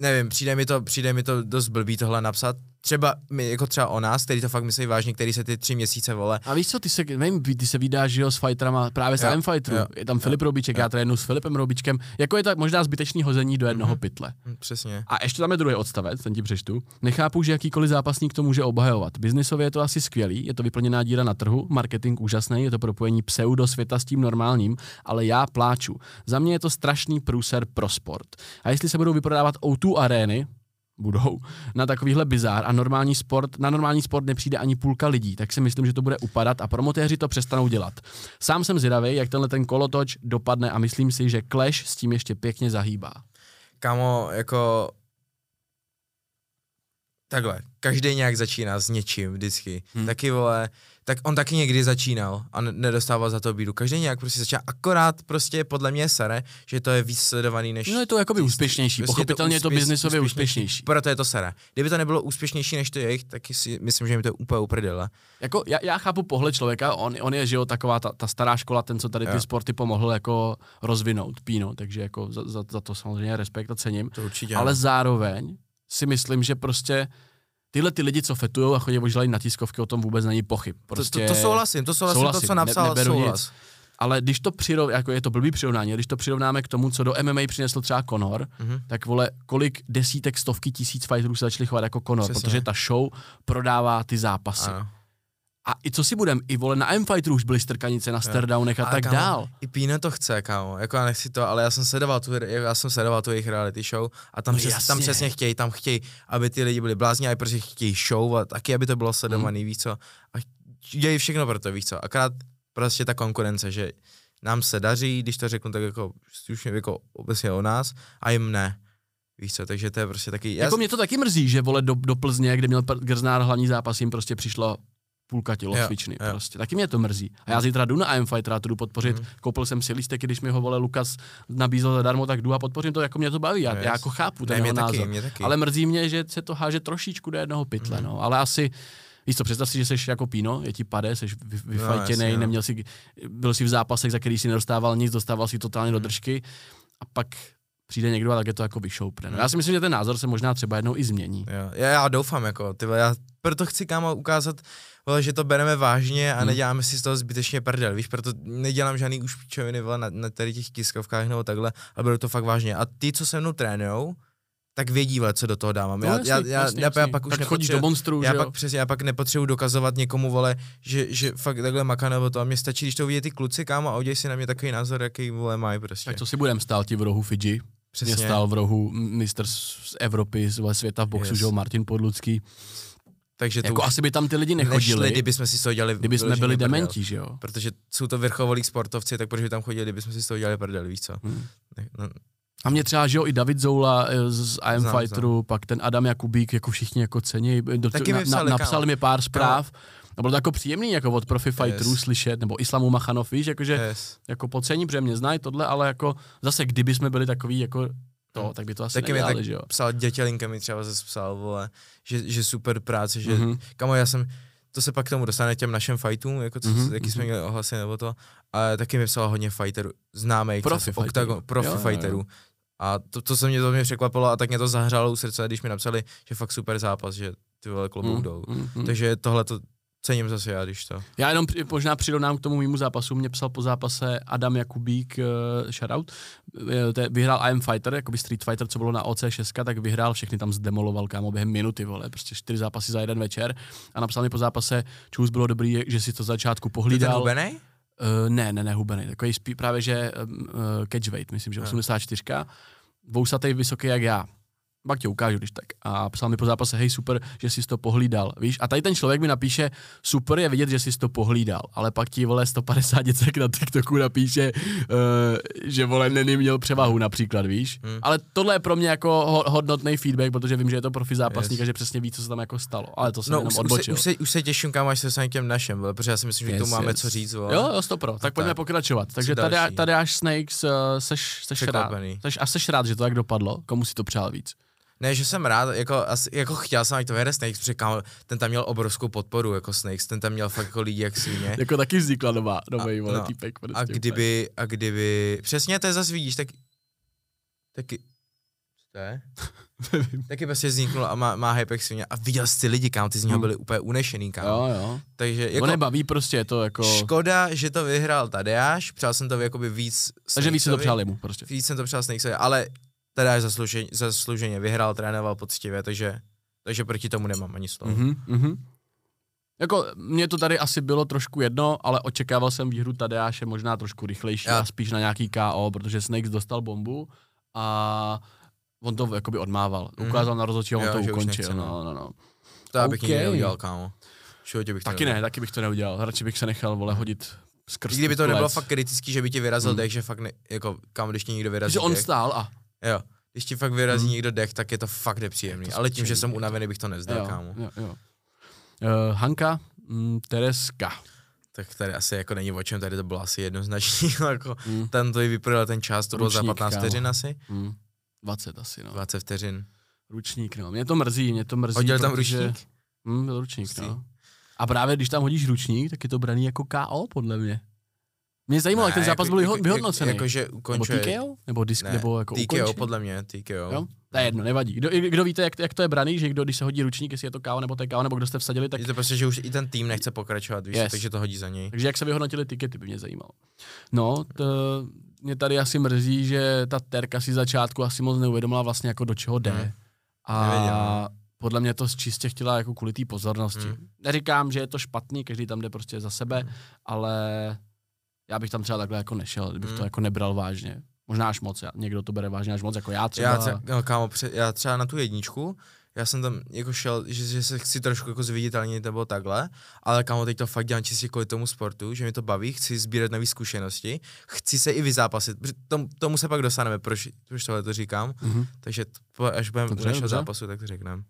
nevím, přijde mi to, přijde mi to dost blbý tohle napsat, třeba my, jako třeba o nás, který to fakt myslí vážně, který se ty tři měsíce vole. A víš co, ty se, nevím, ty se vydáš, jo, s fighterama, právě s M Fighteru. Je tam jo, Filip Robiček, jo. já trénu s Filipem Robičkem. Jako je to možná zbytečný hození do jednoho mm-hmm. pytle. Mm, přesně. A ještě tam je druhý odstavec, ten ti přečtu. Nechápu, že jakýkoliv zápasník to může obhajovat. Biznisově je to asi skvělý, je to vyplněná díra na trhu, marketing úžasný, je to propojení pseudo světa s tím normálním, ale já pláču. Za mě je to strašný průser pro sport. A jestli se budou vyprodávat O2 arény, budou na takovýhle bizár a normální sport, na normální sport nepřijde ani půlka lidí, tak si myslím, že to bude upadat a promotéři to přestanou dělat. Sám jsem zvědavý, jak tenhle ten kolotoč dopadne a myslím si, že Clash s tím ještě pěkně zahýbá. Kamo, jako takhle, každý nějak začíná s něčím vždycky. Hmm. Taky vole, tak on taky někdy začínal a nedostával za to bídu. Každý nějak prostě začal, akorát prostě podle mě sere, že to je víc sledovaný než... No je to jakoby úspěšnější, prostě pochopitelně je to, úspěš, je to biznisově úspěšnější. úspěšnější. Proto je to sere. Kdyby to nebylo úspěšnější než to jejich, tak si myslím, že mi to je úplně uprdele. Jako já, já, chápu pohled člověka, on, on je, že jo, taková ta, ta stará škola, ten, co tady ty jo. sporty pomohl jako rozvinout, Píno, takže jako za, za, za to samozřejmě respekt a cením. To určitě. Ale zároveň si myslím, že prostě tyhle ty lidi, co fetujou a chodí ožílají na tiskovky, o tom vůbec není pochyb. Prostě to, to, to souhlasím, to souhlasím, souhlasím, to, co napsal, ne, souhlas. Nic. Ale když to přirov, jako je to blbý přirovnání, když to přirovnáme k tomu, co do MMA přinesl třeba Conor, mm-hmm. tak vole, kolik desítek, stovky tisíc fighterů se začali chovat jako Conor, Přesně. protože ta show prodává ty zápasy. Ano. A i co si budem, i vole na M-Fighteru už byly strkanice na stardownech a, a tak kámo, dál. I Pino to chce, kámo, jako já nechci to, ale já jsem sledoval tu, já jsem sledoval tu jejich reality show a tam, no přes, tam přesně chtějí, tam chtějí, aby ty lidi byli blázni a prostě chtějí show a taky, aby to bylo sledovaný, hmm. víš co. A dějí všechno pro to, víš co. Akorát prostě ta konkurence, že nám se daří, když to řeknu tak jako, už jako obecně o nás, a jim ne. Víš co, takže to je prostě taky... Jako mě to taky mrzí, že vole do, do Plzně, kde měl Grznár hlavní zápas, jim prostě přišlo půlka tělocvičny. Jo, jo. Prostě. Taky mě to mrzí. A já zítra jdu na IM Fighter a jdu podpořit. Mm. Koupil jsem si lístek, když mi ho vole Lukas nabízel zadarmo, tak jdu a podpořím to, jako mě to baví. Já, yes. já jako chápu ten ne, jeho názor. Taky, taky. Ale mrzí mě, že se to háže trošičku do jednoho pytle. Mm. No. Ale asi Víš co, představ si, že jsi jako Pino, je ti pade, jsi vyfajtěný, no, neměl si, byl si v zápasech, za který si nedostával nic, dostával si totálně mm. do držky a pak přijde někdo a tak je to jako vyšoupne. No, já si myslím, že ten názor se možná třeba jednou i změní. Jo, já, já doufám, jako, ty já proto chci kámo ukázat, vole, že to bereme vážně a hmm. neděláme si z toho zbytečně prdel, víš, proto nedělám žádný už pičoviny vole, na, na tady těch tiskovkách nebo takhle, ale beru to fakt vážně. A ty, co se mnou trénujou, tak vědí, vole, co do toho dávám. No, já, jasný, já, já, jasný, já, já, pak už chodíš do monstru, já, pak, přesně, já pak nepotřebuji dokazovat někomu, vole, že, že fakt takhle maká nebo to. A mě stačí, když to vidí ty kluci, kámo, a uděj si na mě takový názor, jaký, vole, mají prostě. Tak co si budem stál ti v rohu Fidži? Přesně. Mě stál v rohu mistr z Evropy, z světa v boxu, yes. že Martin Podlucký. Takže to jako asi by tam ty lidi nechodili. Nešli, kdyby jsme si toho dělali Kdyby jsme byli dementi, že jo? Protože jsou to vrchovolí sportovci, tak proč by tam chodili, kdyby jsme si toho dělali prdel, víš co? Hmm. No. A mě třeba, že jo, i David Zoula eh, z IM znám, Fighteru, znám. pak ten Adam Jakubík, jako všichni jako cení, do, Taky na, psali, na, napsal mi pár zpráv. A bylo to jako příjemný, jako od profi fighterů yes. slyšet, nebo Islamu Machanov, víš, jakože yes. jako pocení, protože mě znají tohle, ale jako zase kdyby jsme byli takový jako to, hmm. tak by to asi Taky nedělali, tak že jo. psal dětělinka mi třeba zase psal, vole, že, že super práce, že, mm-hmm. kamo, já jsem, to se pak k tomu dostane těm našim fightům, jako co, mm-hmm. jaký jsme mhm. měli ohlasy nebo to, a taky mi psal hodně fighterů, známých, profi, Octagon, profi jo, fighterů. Jo, jo. A to, to se mě, to mě překvapilo a tak mě to zahřálo u srdce, když mi napsali, že fakt super zápas, že ty vole klobouk mm, dolů. Mm, mm. Takže tohle to cením zase já, když to. Já jenom možná přirovnám k tomu mýmu zápasu. Mě psal po zápase Adam Jakubík, uh, shoutout, uh, vyhrál IM Fighter, jakoby Street Fighter, co bylo na OC6, tak vyhrál, všechny tam zdemoloval, kámo, během minuty, vole, prostě čtyři zápasy za jeden večer. A napsal mi po zápase, čus bylo dobrý, že si to začátku pohlídal. To Uh, ne, ne, ne, hubený. Takový spí, právě, že uh, catchweight, myslím, že 84. Dvousatý, vysoký jak já. Pak ti ukážu, když tak. A psal mi po zápase, hej, super, že jsi to pohlídal. Víš, a tady ten člověk mi napíše, super je vidět, že jsi to pohlídal, ale pak ti vole 150 děcek na TikToku napíše, uh, že vole Neny měl převahu například, víš. Hmm. Ale tohle je pro mě jako ho- hodnotný feedback, protože vím, že je to profi zápasník yes. a že přesně ví, co se tam jako stalo. Ale to jsem No, jenom už, odbočil. už, se, už se těším, kam až se dostaneme k těm našem, vole, protože já si myslím, že yes, tu máme yes. co říct. Vole. Jo, jo, stopro. Tak, tak pojďme tak. pokračovat. Takže tady, tady až Snakes, uh, seš, seš rád. Seš, a seš rád, že to tak dopadlo? Komu si to přál víc? Ne, že jsem rád, jako, asi, jako chtěl jsem, ať to vyhraje Snakes, protože kámo, ten tam měl obrovskou podporu, jako Snakes, ten tam měl fakt jako lidi jak svině. Jako taky vznikla nová, nový A- vole, no. týpek. Prostě, A kdyby, a kdyby, přesně to je zase vidíš, tak, taky, co to je? taky prostě vzniknul a má, má hype jak svině a viděl jsi ty lidi, kámo, ty z něho Hmm. byli úplně unešený, kámo. Jo, jo. Takže Jako, jako, nebaví prostě, je to jako... škoda, že to vyhrál Tadeáš, přál jsem to jakoby víc Takže víc si to Snakesovi. přál jemu prostě. Víc jsem to přál Snakesovi, ale Tadeáš zasluženě, zasluženě vyhrál, trénoval poctivě, takže, takže proti tomu nemám ani slovo. Mhm, mhm. Jako, mně to tady asi bylo trošku jedno, ale očekával jsem výhru Tadeáše možná trošku rychlejší Já- a spíš na nějaký KO, protože Snakes dostal bombu a on to jakoby odmával. Mhm. Ukázal na rozhodčí, on Jo, to ukončil. nechce, no. no, no, no. To já bych nikdy OK. neudělal, kámo. Životě bych Taky neudělal. ne, taky bych to neudělal. Radši bych se nechal, vole, hodit skrz kdyby to nebylo fakt kritický, že by ti vyrazil Hmm. dech, že fakt ne, jako kam, když ti někdo vyrazí Že on dech, stál a... jo, když ti fakt vyrazí Hmm. někdo dech, tak je to fakt nepříjemný, Je to ale tím, že jsem unavený, bych to nezdal, Jo, kámo. jo, jo. Uh, Hanka, mm, Tereska. Tak tady asi jako není o čem, tady to bylo asi jednoznačný, jako Mm. ten to i vyprodal ten čas, to bylo za Ručník, 15 kámo. vteřin asi, Mm. 20 asi, no. 20 vteřin. Ručník, no. Mě to mrzí, mě to mrzí. Hodil tam protože- ručník? Hm, byl ručník, Hustý. no. A právě když tam hodíš ručník, tak je to braný jako KO, podle mě. Mě zajímalo, jak ten zápas byl vyho- vyhodnocený. Jako, že nebo ukončuje... TKO? Nebo disk, ne, nebo jako TKO, ukončení? podle mě, TKO. Jo? To je jedno, nevadí. Kdo, kdo víte, jak, jak, to je braný, že kdo, když se hodí ručník, jestli je to KO nebo TKO, nebo kdo jste vsadili, tak Je to prostě, že už i ten tým nechce pokračovat, víš, Yes. takže to hodí za něj. Takže jak se vyhodnotili tikety, by mě zajímalo. No, to, mě tady asi mrzí, že ta Terka si začátku asi moc neuvědomila vlastně jako do čeho jde. Hmm. A Nevěděla. podle mě to čistě chtěla jako kvůli té pozornosti. Hmm. Neříkám, že je to špatný, každý tam jde prostě za sebe, Hmm. ale já bych tam třeba takhle jako nešel, kdybych to Hmm. jako nebral vážně. Možná až moc, já- někdo to bere vážně až moc, jako já třeba. Já, třeba, no, kámo, pře- já třeba na tu jedničku, já jsem tam jako šel, že, že se chci trošku jako zviditelnit nebo takhle, ale kámo, teď to fakt dělám čistě kvůli tomu sportu, že mi to baví, chci sbírat nové zkušenosti, chci se i vyzápasit, tom, tomu se pak dostaneme, proč, proč tohle to říkám, Mhm. takže t- až budeme našeho zápasu, tak to řekneme.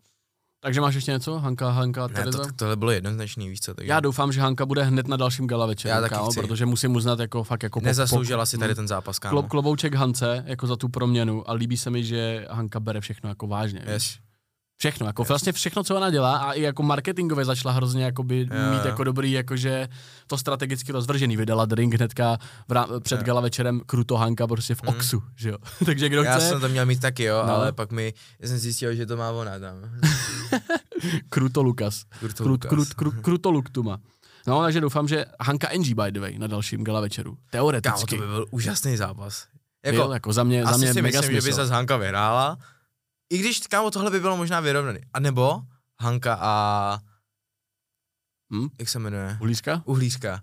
Takže máš ještě něco? Hanka, Hanka, Ne, Tereza? to, tohle bylo jednoznačný, víš co, takže Já doufám, že Hanka bude hned na dalším gala večeru, Já taky kámo, chci. protože musím uznat jako fakt jako po- nezasloužila si tady mm. ten zápas, kámo. Klo, klobouček Hance jako za tu proměnu a líbí se mi, že Hanka bere všechno jako vážně. Yes. víš? Všechno, jako vlastně všechno, co ona dělá a i jako marketingově začala hrozně jakoby Jo, mít jako dobrý, jakože to strategicky rozvržený. Vydala drink hnedka v rá- před Jo. gala večerem Kruto Hanka prostě v Mm. Oxu, že jo. Takže kdo Já chce, jsem to měl mít taky, jo, No. ale pak mi, já jsem zjistil, že to má ona tam. Kruto Lukas. Kurto Krut, krut, krut, kruto Luktuma. No, takže doufám, že Hanka NG by the way na dalším gala večeru. Kámo, Teoreticky. to by byl úžasný zápas. Jako, Jako, byl, jako za mě, za mě si mega myslím, že by smysl. zase Hanka vyhrála. I když, kámo, tohle by bylo možná vyrovnaný. A nebo Hanka a... Hm? Jak se jmenuje? Uhlířka? Uhlířka.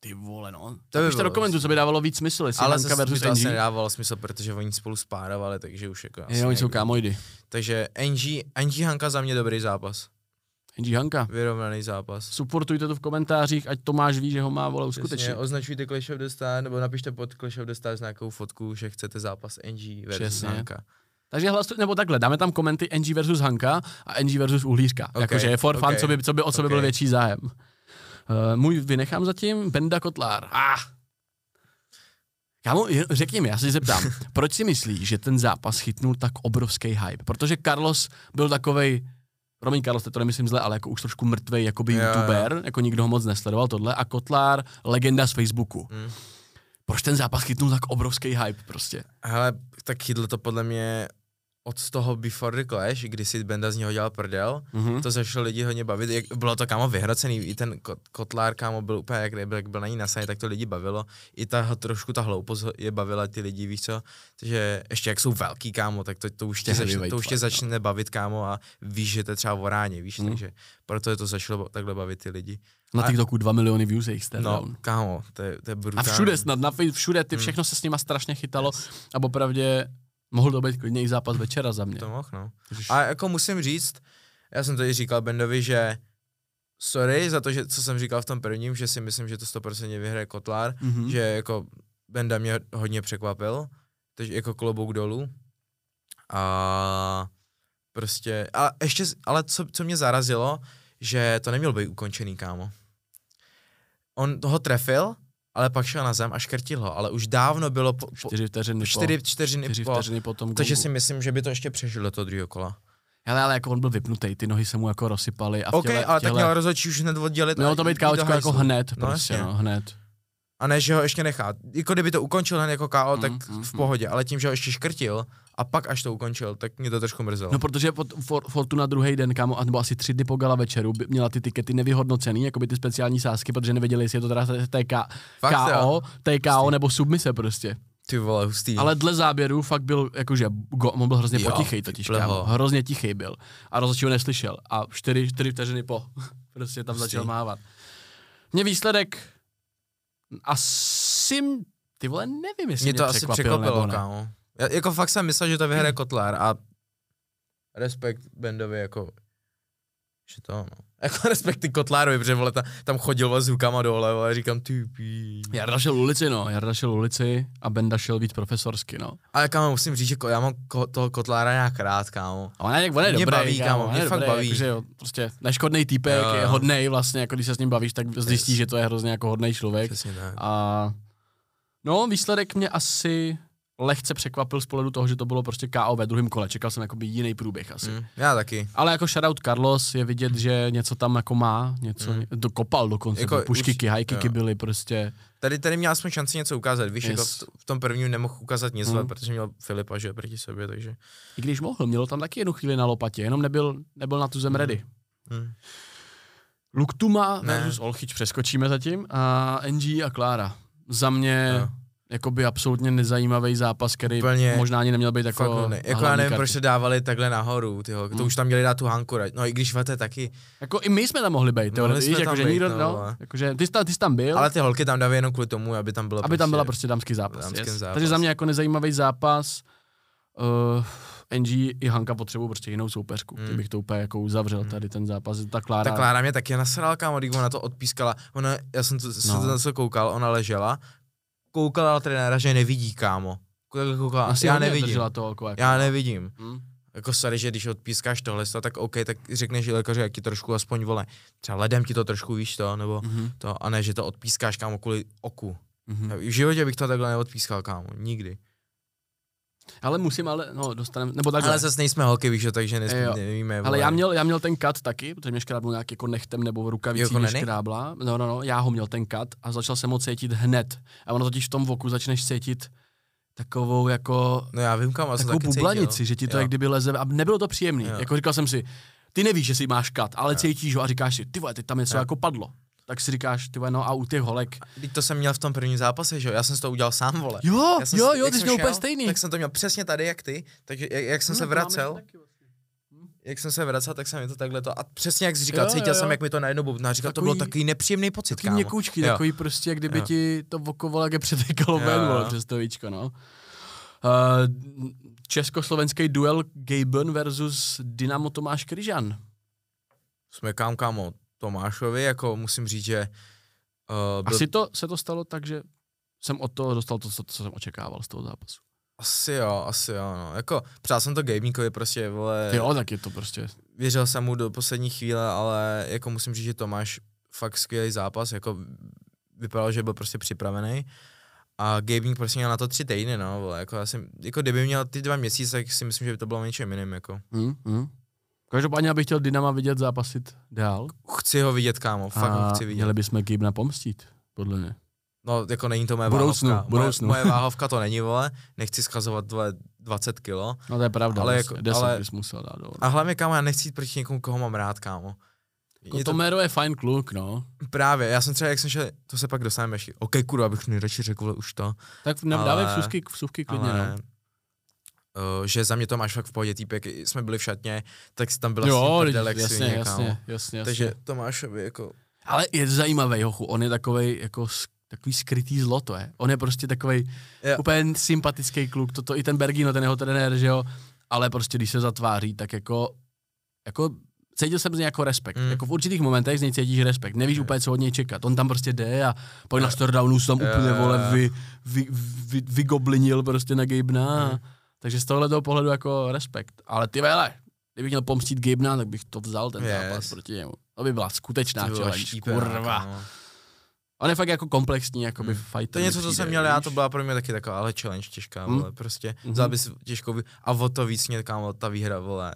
Ty vole, no. To by Napište do komentu, co by dávalo víc smysl, jestli Ale Hanka versus to asi nedávalo smysl, protože oni spolu spárovali, takže už jako asi Jo, oni jsou kámojdy. Takže NG, NG Hanka za mě dobrý zápas. NG Hanka. Vyrovnaný zápas. Supportujte to v komentářích, ať Tomáš ví, že ho má vole uskutečnit. Přesně, označujte Clash of the Stars, nebo napište pod Clash of the Stars nějakou fotku, že chcete zápas NG versus Přesně. Hanka. Takže hlasujte, nebo takhle, dáme tam komenty NG versus Hanka a NG versus Uhlířka. Ok, Jakože je for fun, ok, co by, co by, o co by byl větší zájem. Uh, můj vynechám zatím Benda Kotlár. Ah. Kámo, řekni mi, já se zeptám, proč si myslíš, že ten zápas chytnul tak obrovský hype? Protože Carlos byl takovej, promiň Carlos, to nemyslím zle, ale jako už trošku mrtvej jakoby jo. youtuber, jako nikdo ho moc nesledoval tohle, a Kotlár, legenda z Facebooku. Hmm. Proč ten zápas chytnul tak obrovský hype prostě? Hele, tak chytlo to podle mě od toho Before the Clash, kdy si Benda z něho dělal prdel, Mhm. to začalo lidi hodně bavit, jak, bylo to kámo vyhrocený, i ten kot, Kotlár kámo byl úplně, jak, byl, jak byl na ní nasaný, tak to lidi bavilo, i ta trošku ta hloupost je bavila ty lidi, víš co, takže ještě jak jsou velký kámo, tak to, to už tě, začne, to už tě no. začne bavit kámo a víš, že to je třeba o ráně, víš, Mhm. takže proto je to začalo takhle bavit ty lidi. Na A- TikToku 2 miliony views je jich stare No, down. kámo, to je, to je A brutální. všude snad, na všude, ty Hmm. všechno se s nima strašně chytalo Yes. a opravdě Mohl to být klidně i zápas večera za mě. To mohl, no. A jako musím říct, já jsem to i říkal Bendovi, že sorry za to, že, co jsem říkal v tom prvním, že si myslím, že to 100% vyhraje Kotlár, Mhm. že jako Benda mě hodně překvapil, takže jako klobouk dolů. A prostě, a ještě, ale co, co mě zarazilo, že to neměl být ukončený, kámo. On toho trefil, ale pak šel na zem a škrtil ho, ale už dávno bylo po, po Čtyři vteřiny čtyři, po, čtyřiny čtyři po, vteřiny po tom takže si myslím, že by to ještě přežil do toho druhého kola. Hele, ale jako on byl vypnutý, ty nohy se mu jako rozsypaly a v OK, těle, ale v těle, tak měl rozhodčí už hned oddělit. Mělo to být káočko jako hned, No, prostě, jasně. no, hned. A ne, že ho ještě nechá. Jako kdyby to ukončil hned jako KO, tak Mm, mm, v mm. pohodě, ale tím, že ho ještě škrtil a pak až to ukončil, tak mě to trošku mrzelo. No protože for, Fortuna druhý den, kámo, nebo asi tři dny po gala večeru, by měla ty tikety nevyhodnocený, jako by ty speciální sázky, protože nevěděli, jestli je to teda TK, Fakt, KO? TKO nebo submise prostě. Ty vole, hustý. Ale dle záběru fakt byl, jakože, go, on byl hrozně Jo, potichej totiž, kámo, hrozně tichý byl. A rozhodčí ho neslyšel. A čtyři, čtyři vteřiny po, prostě tam Hustý. začal mávat. Mě výsledek asi, ty vole, nevím, jestli mě to asi překvapil, překvapilo, nebo ne. kámo. Já, jako fakt jsem myslel, že to vyhraje Kotlár a respekt Bendovi jako že to, no. Jako respekt ty Kotlárovi, protože vole, ta, tam chodil vole, s rukama dole, vole, říkám, ty pí. Jarda šel ulici, no, Jarda šel ulici a Benda šel víc profesorsky, no. Ale kámo, musím říct, že ko, já mám ko, toho Kotlára nějak rád, kámo. A on je, on je Mě dobrý, baví, kámo, mě je fakt dobrý, baví. Jakože jo, prostě neškodný týpek, Jo, je hodnej vlastně, jako když se s ním bavíš, tak zjistíš, Yes. že to je hrozně jako hodnej člověk. Přesně tak. A no, výsledek mě asi lehce překvapil z pohledu toho, že to bylo prostě KO ve druhém kole. Čekal jsem jakoby jiný průběh asi. Mm, já taky. Ale jako shoutout Carlos je vidět, že něco tam jako má, něco, Mm. to kopal dokonce, Jako jako kicky jo. byly prostě, Tady, tady měl aspoň šanci něco ukázat, víš, Yes. jako v, v tom prvním nemohl ukázat nic, Mm. mm. protože měl Filipa, že proti sobě, takže. i když mohl, mělo tam taky jednu chvíli na lopatě, jenom nebyl, nebyl na tu zem ready. Mm. Luktuma Ne. versus Olchyč přeskočíme zatím a NG a Klára. Za mě Jo. Jakoby absolutně nezajímavý zápas, který Úplně možná ani neměl být jako Fakt ne. na Jako já nevím, kartě. proč se dávali takhle nahoru, tyho. To Mm. už tam měli dát tu Hanku, no i když Vete taky, Jako i my jsme tam mohli být, Mohli jsme víš, tam jakože být, nikdo, no, no, jakože ty jsi tam, ty jsi tam byl, ale ty holky tam dávají jenom kvůli tomu, aby tam bylo aby tam byla prostě prostě dámský zápas. dámský yes. zápas. Takže za mě jako nezajímavý zápas. Uh, NG i Hanka potřebují prostě jinou soupeřku. Mm. Tím bych to úplně jako uzavřel tady ten zápas. Ta Klára, Ta Klára mě taky nasrala, kámo, když ona to odpískala. Ona, já jsem to, No. na to koukal, ona ležela, koukala na trenéra, že nevidí, kámo. Koukala, asi já nevidím. To, jako, jako, Já nevidím. Hm? Jako sorry, že když odpískáš tohle, tak OK, tak řekneš lékaři, jak ti trošku aspoň vole. Třeba ledem ti to trošku víš to, nebo Mhm, to, a ne, že to odpískáš, kámo, kvůli oku. mhm. V životě bych to takhle neodpískal, kámo, nikdy. Ale musím, ale, no, dostaneme, nebo takhle. Ale zase nejsme holky, víš, takže nesmí, Jo. nevíme. Ale já měl, já měl ten kat taky, protože mě škrábnul nějak jako nechtem nebo rukavicí mě škrábla. No, no, no, já ho měl ten kat a začal jsem ho cítit hned. A ono totiž v tom voku začneš cítit takovou jako, No já vím, kam, jsem takovou bublanici, cítil. že ti to Jo. jak kdyby leze a nebylo to příjemný. Jo. Jako říkal jsem si, ty nevíš, že si máš kat, ale Jo. cítíš ho a říkáš si, ty vole, teď tam něco Jo. jako padlo. Tak si říkáš, ty no a u těch holek. Teď to jsem měl v tom prvním zápase, že jo, já jsem si to udělal sám, vole. Jo, Já jsem jo, si- jo, ty jsi jsem měl úplně stejný. Tak jsem to měl přesně tady, jak ty, takže jak, jak jsem Hm, se vracel, vlastně. jak jsem se vracel, tak jsem mi to takhle to, a přesně jak jsi říkal, Jo, cítil jo, jsem, jo. jak mi to najednou bubná, říkal, to bylo Takový- takový nepříjemný pocit, Takový měkoučky, Jo. takový prostě, jak kdyby Jo. ti to oko vole, jak je přetekalo ven, vole, přes to víčko, no. Uh, československý duel Gaben versus Dynamo Tomáš Kryžan. Jsme kam, kámo, Tomášovi, jako musím říct, že uh, byl, Asi to se to stalo tak, že jsem od toho dostal to, co, co jsem očekával z toho zápasu. asi jo, asi jo, no. Jako, přál jsem to Gamingovi prostě, vole, Jo, tak je to prostě. věřil jsem mu do poslední chvíle, ale jako musím říct, že Tomáš fakt skvělý zápas, jako vypadalo, že byl prostě připravený. A gaming prostě měl na to tři týdny, no, vole, jako já jsem, jako kdyby měl ty dva měsíce, tak si myslím, že by to bylo něčem jiným, jako. Hm, hm. Každopádně, abych chtěl Dynama vidět zápasit dál. Chci ho vidět, kámo, fakt ho a chci vidět. měli bychom Gibna pomstit, podle mě. No, jako není to moje Budoucnu, váhovka. budoucnu. Moje, moje váhovka to není, vole, nechci schazovat, vole, 20 kilo. No to je pravda, Ale jako- 10 ale- bys musel dát dolů. A hlavně, kámo, já nechci jít proti někomu, koho mám rád, kámo. Jako Je to Tomero je fajn kluk, no. právě, já jsem třeba, jak jsem šel, to se pak dostaneme ještě, OK, kurva, abych nejradši řekl, vole, už to. Tak nedávej Ale- vsuvky, vsuvky klidně, ale, no. Uh, že za mě to máš fakt v pohodě, týpek, jsme byli v šatně, tak tam byla Jo, super teď- delek jasně, jasně, jasně, jasně. Takže Tomášovi jako, Ale je zajímavý, hochu, on je takovej jako, takový skrytý zlo to je. On je prostě takový úplně sympatický kluk, toto i ten Bergino, ten jeho trenér, že jo, ale prostě když se zatváří, tak jako, jako cítil jsem z něj jako respekt. Mm. Jako v určitých momentech z něj cítíš respekt. Nevíš úplně, co od něj čekat. On tam prostě jde a pak na Stardownu se tam úplně, vole, vy, vy, vy, vygoblinil prostě na Gabena. Mm. Takže z tohohle pohledu jako respekt. Ale ty vele, kdybych měl pomstit Gabena, tak bych to vzal ten Yes. zápas proti němu. To by byla skutečná challenge, kurva. kámo. On je fakt jako komplexní, jakoby Mm. fighter. To je něco, co jsem měl já, to byla pro mě taky taková, ale challenge těžká, Mm. vole, prostě. Mhm. Vzal bys těžkou, a o to víc mě, kámo, ta výhra, vole,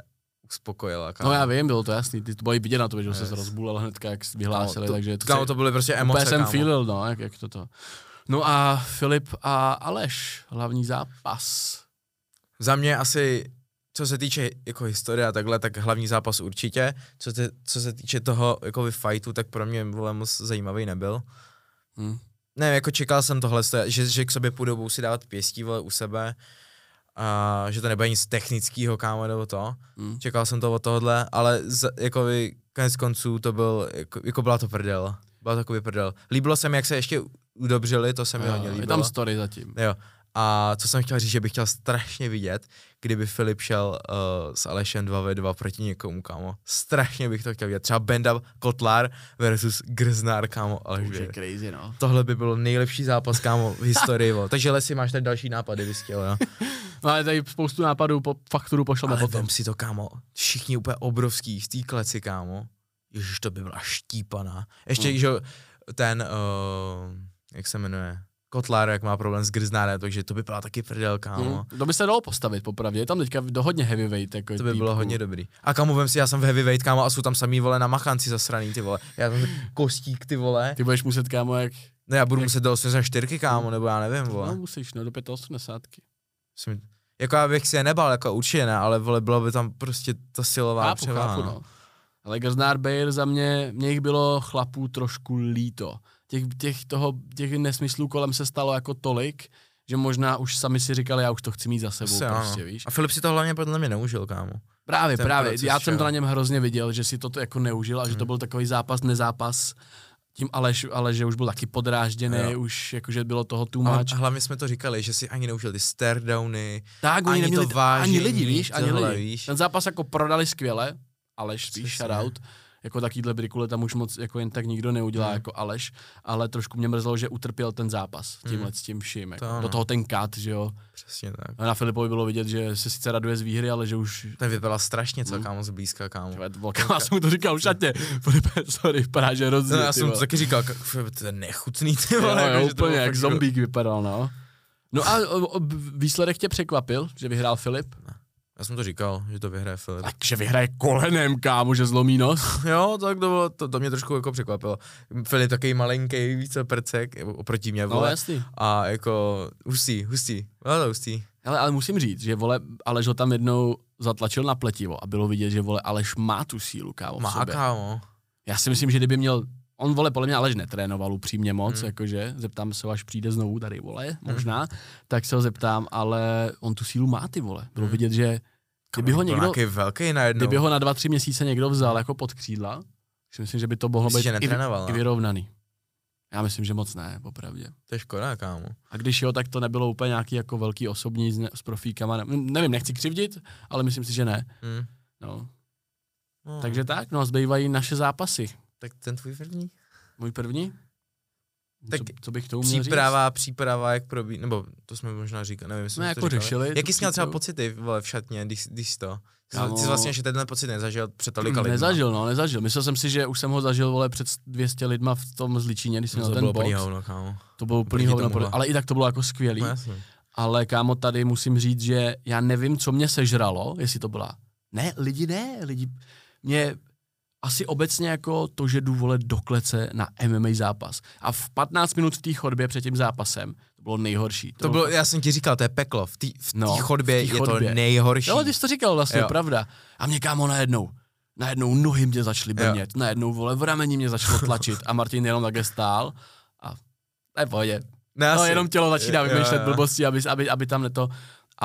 uspokojila, kámo. No já vím, bylo to jasný, ty to bylo i vidět na to, že yes. Se rozbulel hnedka, jak vyhlásili, to, takže to, kámo, to byly prostě emoce, jsem feelil, no, jak, jak to to. No a Filip a Aleš, hlavní zápas. Za mě asi, co se týče jako historie a takhle, tak hlavní zápas určitě. Co, te, co se týče toho jako fightu, tak pro mě vole moc zajímavý nebyl. Hm. Ne, jako čekal jsem tohle, že, že k sobě půjdou, budou si dávat pěstí vole, u sebe a že to nebude nic technického, kámo, nebo to. Hm. Čekal jsem to od tohohle, ale z, jako by, konec konců to byl, jako, jako byla to prdel. Byla to takový prdel. Líbilo se mi, jak se ještě udobřili, to se mi hodně líbilo. je tam story zatím. Jo. A co jsem chtěl říct, že bych chtěl strašně vidět, kdyby Filip šel uh, s Alešem 2v2 proti někomu, kámo. Strašně bych to chtěl vidět. Třeba Benda Kotlar versus Grznár, kámo. Aleš Už je crazy, no. Tohle by byl nejlepší zápas, kámo, v historii, vo. Takže Lesi, máš tady další nápady, bys chtěl, jo? no ale tady spoustu nápadů, po fakturu pošleme Ale potom. vem si to, kámo, všichni úplně obrovský v té kleci, kámo. Ježiš, to by byla štípaná. Ještě, Hmm. že jo, ten, uh, jak se jmenuje, Kotlar, jak má problém s Grznárem, takže to by byla taky prdel, kámo. Hm. To by se dalo postavit, popravdě. Je tam teďka do hodně heavyweight. Jako To by bylo týpků. hodně dobrý. A kamu vem si, já jsem v heavyweight, kámo, a jsou tam samý vole na machanci zasraný, ty vole. Já tam kostík, ty vole. Ty budeš muset, kámo, jak... No já budu muset do 84, kámo, nebo já nevím, No, vole. musíš, no, do 85. Myslím, jako já bych si je nebal, jako určitě ne, ale vole, bylo by tam prostě ta silová Chápu, převaha. chápu, no. no. Ale Grznár Bayer za mě, mě jich bylo chlapů trošku líto. Těch, těch, toho, těch nesmyslů kolem se stalo jako tolik, že možná už sami si říkali, já už to chci mít za sebou, Asi prostě, ano. víš. A Filip si to hlavně podle mě neužil, kámo. Právě, ten právě. proces, Já jsem to na něm hrozně viděl, že si to jako neužil a že to Hmm. byl takový zápas, nezápas. Tím Aleš, ale že už byl taky podrážděný, Jo. už jakože bylo toho too much. hlavně jsme to říkali, že si ani neužil ty staredowny. Tak, oni ani neměli, to vážení, ani lidi, víš, ani lidi. víš. Ten zápas jako prodali skvěle, Aleš spíš shoutout, jako takovýhle brikule tam už moc jako jen tak nikdo neudělá Hmm. jako Aleš, ale trošku mě mrzelo, že utrpěl ten zápas tímhle Hmm. s tím vším. Jako. To. Do toho ten cut, že jo. Přesně tak. A na Filipovi bylo vidět, že se sice raduje z výhry, ale že už Ten vypadal strašně, co Hmm. kámo, zblízka, kámo. Tyhle, Velká, já jsem mu to říkal v šatě. Filipe, sorry, vypadá, že hrozně. No, já jsem to taky říkal, to je nechutný, ty vole. jo, jako, úplně jak zombík vypadal, no. No a výsledek tě překvapil, že vyhrál Filip? Já jsem to říkal, že to vyhraje Filip. Takže vyhraje kolenem, kámo, že zlomí nos. Jo, tak to, bylo, to, to mě trošku jako překvapilo. Filip takový malinký, více percek, oproti mě, No vole. jasný. a jako hustý, hustý, bylo to hustý. Ale, ale musím říct, že vole, Aleš ho tam jednou zatlačil na pletivo a bylo vidět, že vole, Aleš má tu sílu, kámo, v Má sobě. kámo. Já si myslím, že kdyby měl, on vole, podle mě Aleš netrénoval upřímně moc, Hmm. jakože, zeptám se ho, až přijde znovu tady, vole, možná, tak se ho zeptám, ale on tu sílu má, ty vole. Bylo Hmm. vidět, že kdyby ho někdo, velký najednou. kdyby ho na dva, tři měsíce někdo vzal jako pod křídla, si myslím, že by to mohlo Myslíš, být i, i no? vyrovnaný. Já myslím, že moc ne, popravdě. To je škoda, kámo. A když jo, tak to nebylo úplně nějaký jako velký osobní s, s profíkama. Ne, nevím, nechci křivdit, ale myslím si, že ne. Hm. No. No. Takže tak, no a zbývají naše zápasy. Tak ten tvůj první? Můj první? Tak co, co bych to uměl Příprava, příprava, jak probí, nebo to jsme možná říkali, nevím, jestli No, jako to řešili Jaký jsi měl třeba pocity vole, v šatně, když, když to? Ty, ty jsi vlastně ještě tenhle pocit nezažil před tolika říct? lidma. Nezažil, no, nezažil. Myslel jsem si, že už jsem ho zažil, vole, před 200 lidma v tom zličíně, když jsem No, měl to ten bylo box. plný hovno, kámo. To bylo úplný hovno, tomuhle. ale i tak to bylo jako skvělý. No. Ale kámo, tady musím říct, že já nevím, co mě sežralo, jestli to byla. Ne, lidi ne, lidi. Mě asi obecně jako to, že jdu volet do klece na MMA zápas. A v 15 minut v té chodbě před tím zápasem, to bylo nejhorší. To bylo, já jsem ti říkal, to je peklo. V té v No, chodbě v té je to chodbě. nejhorší. Jo, ty jsi to říkal vlastně, jo. Jo. pravda. A mě kámo najednou, najednou nohy mě začaly Jo. brnět, najednou vole v rameni mě začalo tlačit a Martin jenom takhle stál a to je v pohodě. Ne, No, asi- jenom tělo začíná Jo, jo, vymýšlet jo. blbosti, aby, aby, aby tam neto.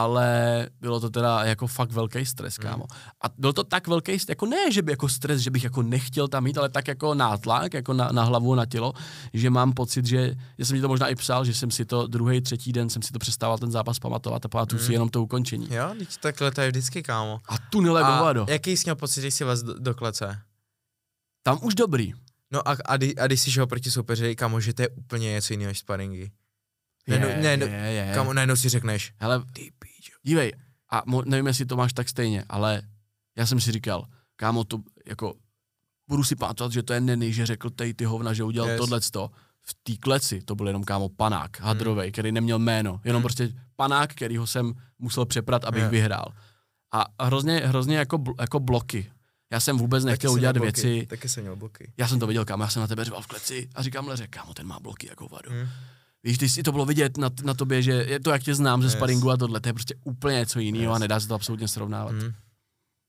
Ale bylo to teda jako fakt velký stres, kámo. A byl to tak velký, jako ne, že by jako stres, že bych jako nechtěl tam jít, ale tak jako nátlak, jako na, na hlavu, na tělo, že mám pocit, že, já jsem mi to možná i psal, že jsem si to druhý, třetí den jsem si to přestával ten zápas pamatovat a pamatuju si jenom to ukončení. Jo, teď takhle to je vždycky, kámo. A tunele do hovado. jaký jsi měl pocit, když jsi vás do, do klece? Tam už dobrý. No a, a, kdy- a když jsi šel proti soupeři, kámo, že to je úplně něco jiného než sparingy. Ne, no, ne, je, je. Kámo, najednou si řekneš, Hele, ty. Dívej, a mo, nevím, jestli to máš tak stejně, ale já jsem si říkal, kámo, to jako, budu si pamatovat, že to je Neny, že řekl tej ty hovna, že udělal Yes. tohleto. V té kleci to byl jenom kámo panák, hadrovej, Hmm. který neměl jméno, jenom prostě panák, kterýho jsem musel přeprat, abych Jo. vyhrál. A hrozně, hrozně jako, jako bloky. Já jsem vůbec nechtěl udělat bloky, věci, Taky jsem měl bloky. já jsem to viděl, kámo, já jsem na tebe řval v kleci a říkám Leře, kámo, ten má bloky jako vadu. Hmm. Víš, ty si to bylo vidět na, na tobě, že je to, jak tě znám ze Yes. sparingu a tohle, to je prostě úplně něco jiného Yes. a nedá se to absolutně srovnávat. Hmm.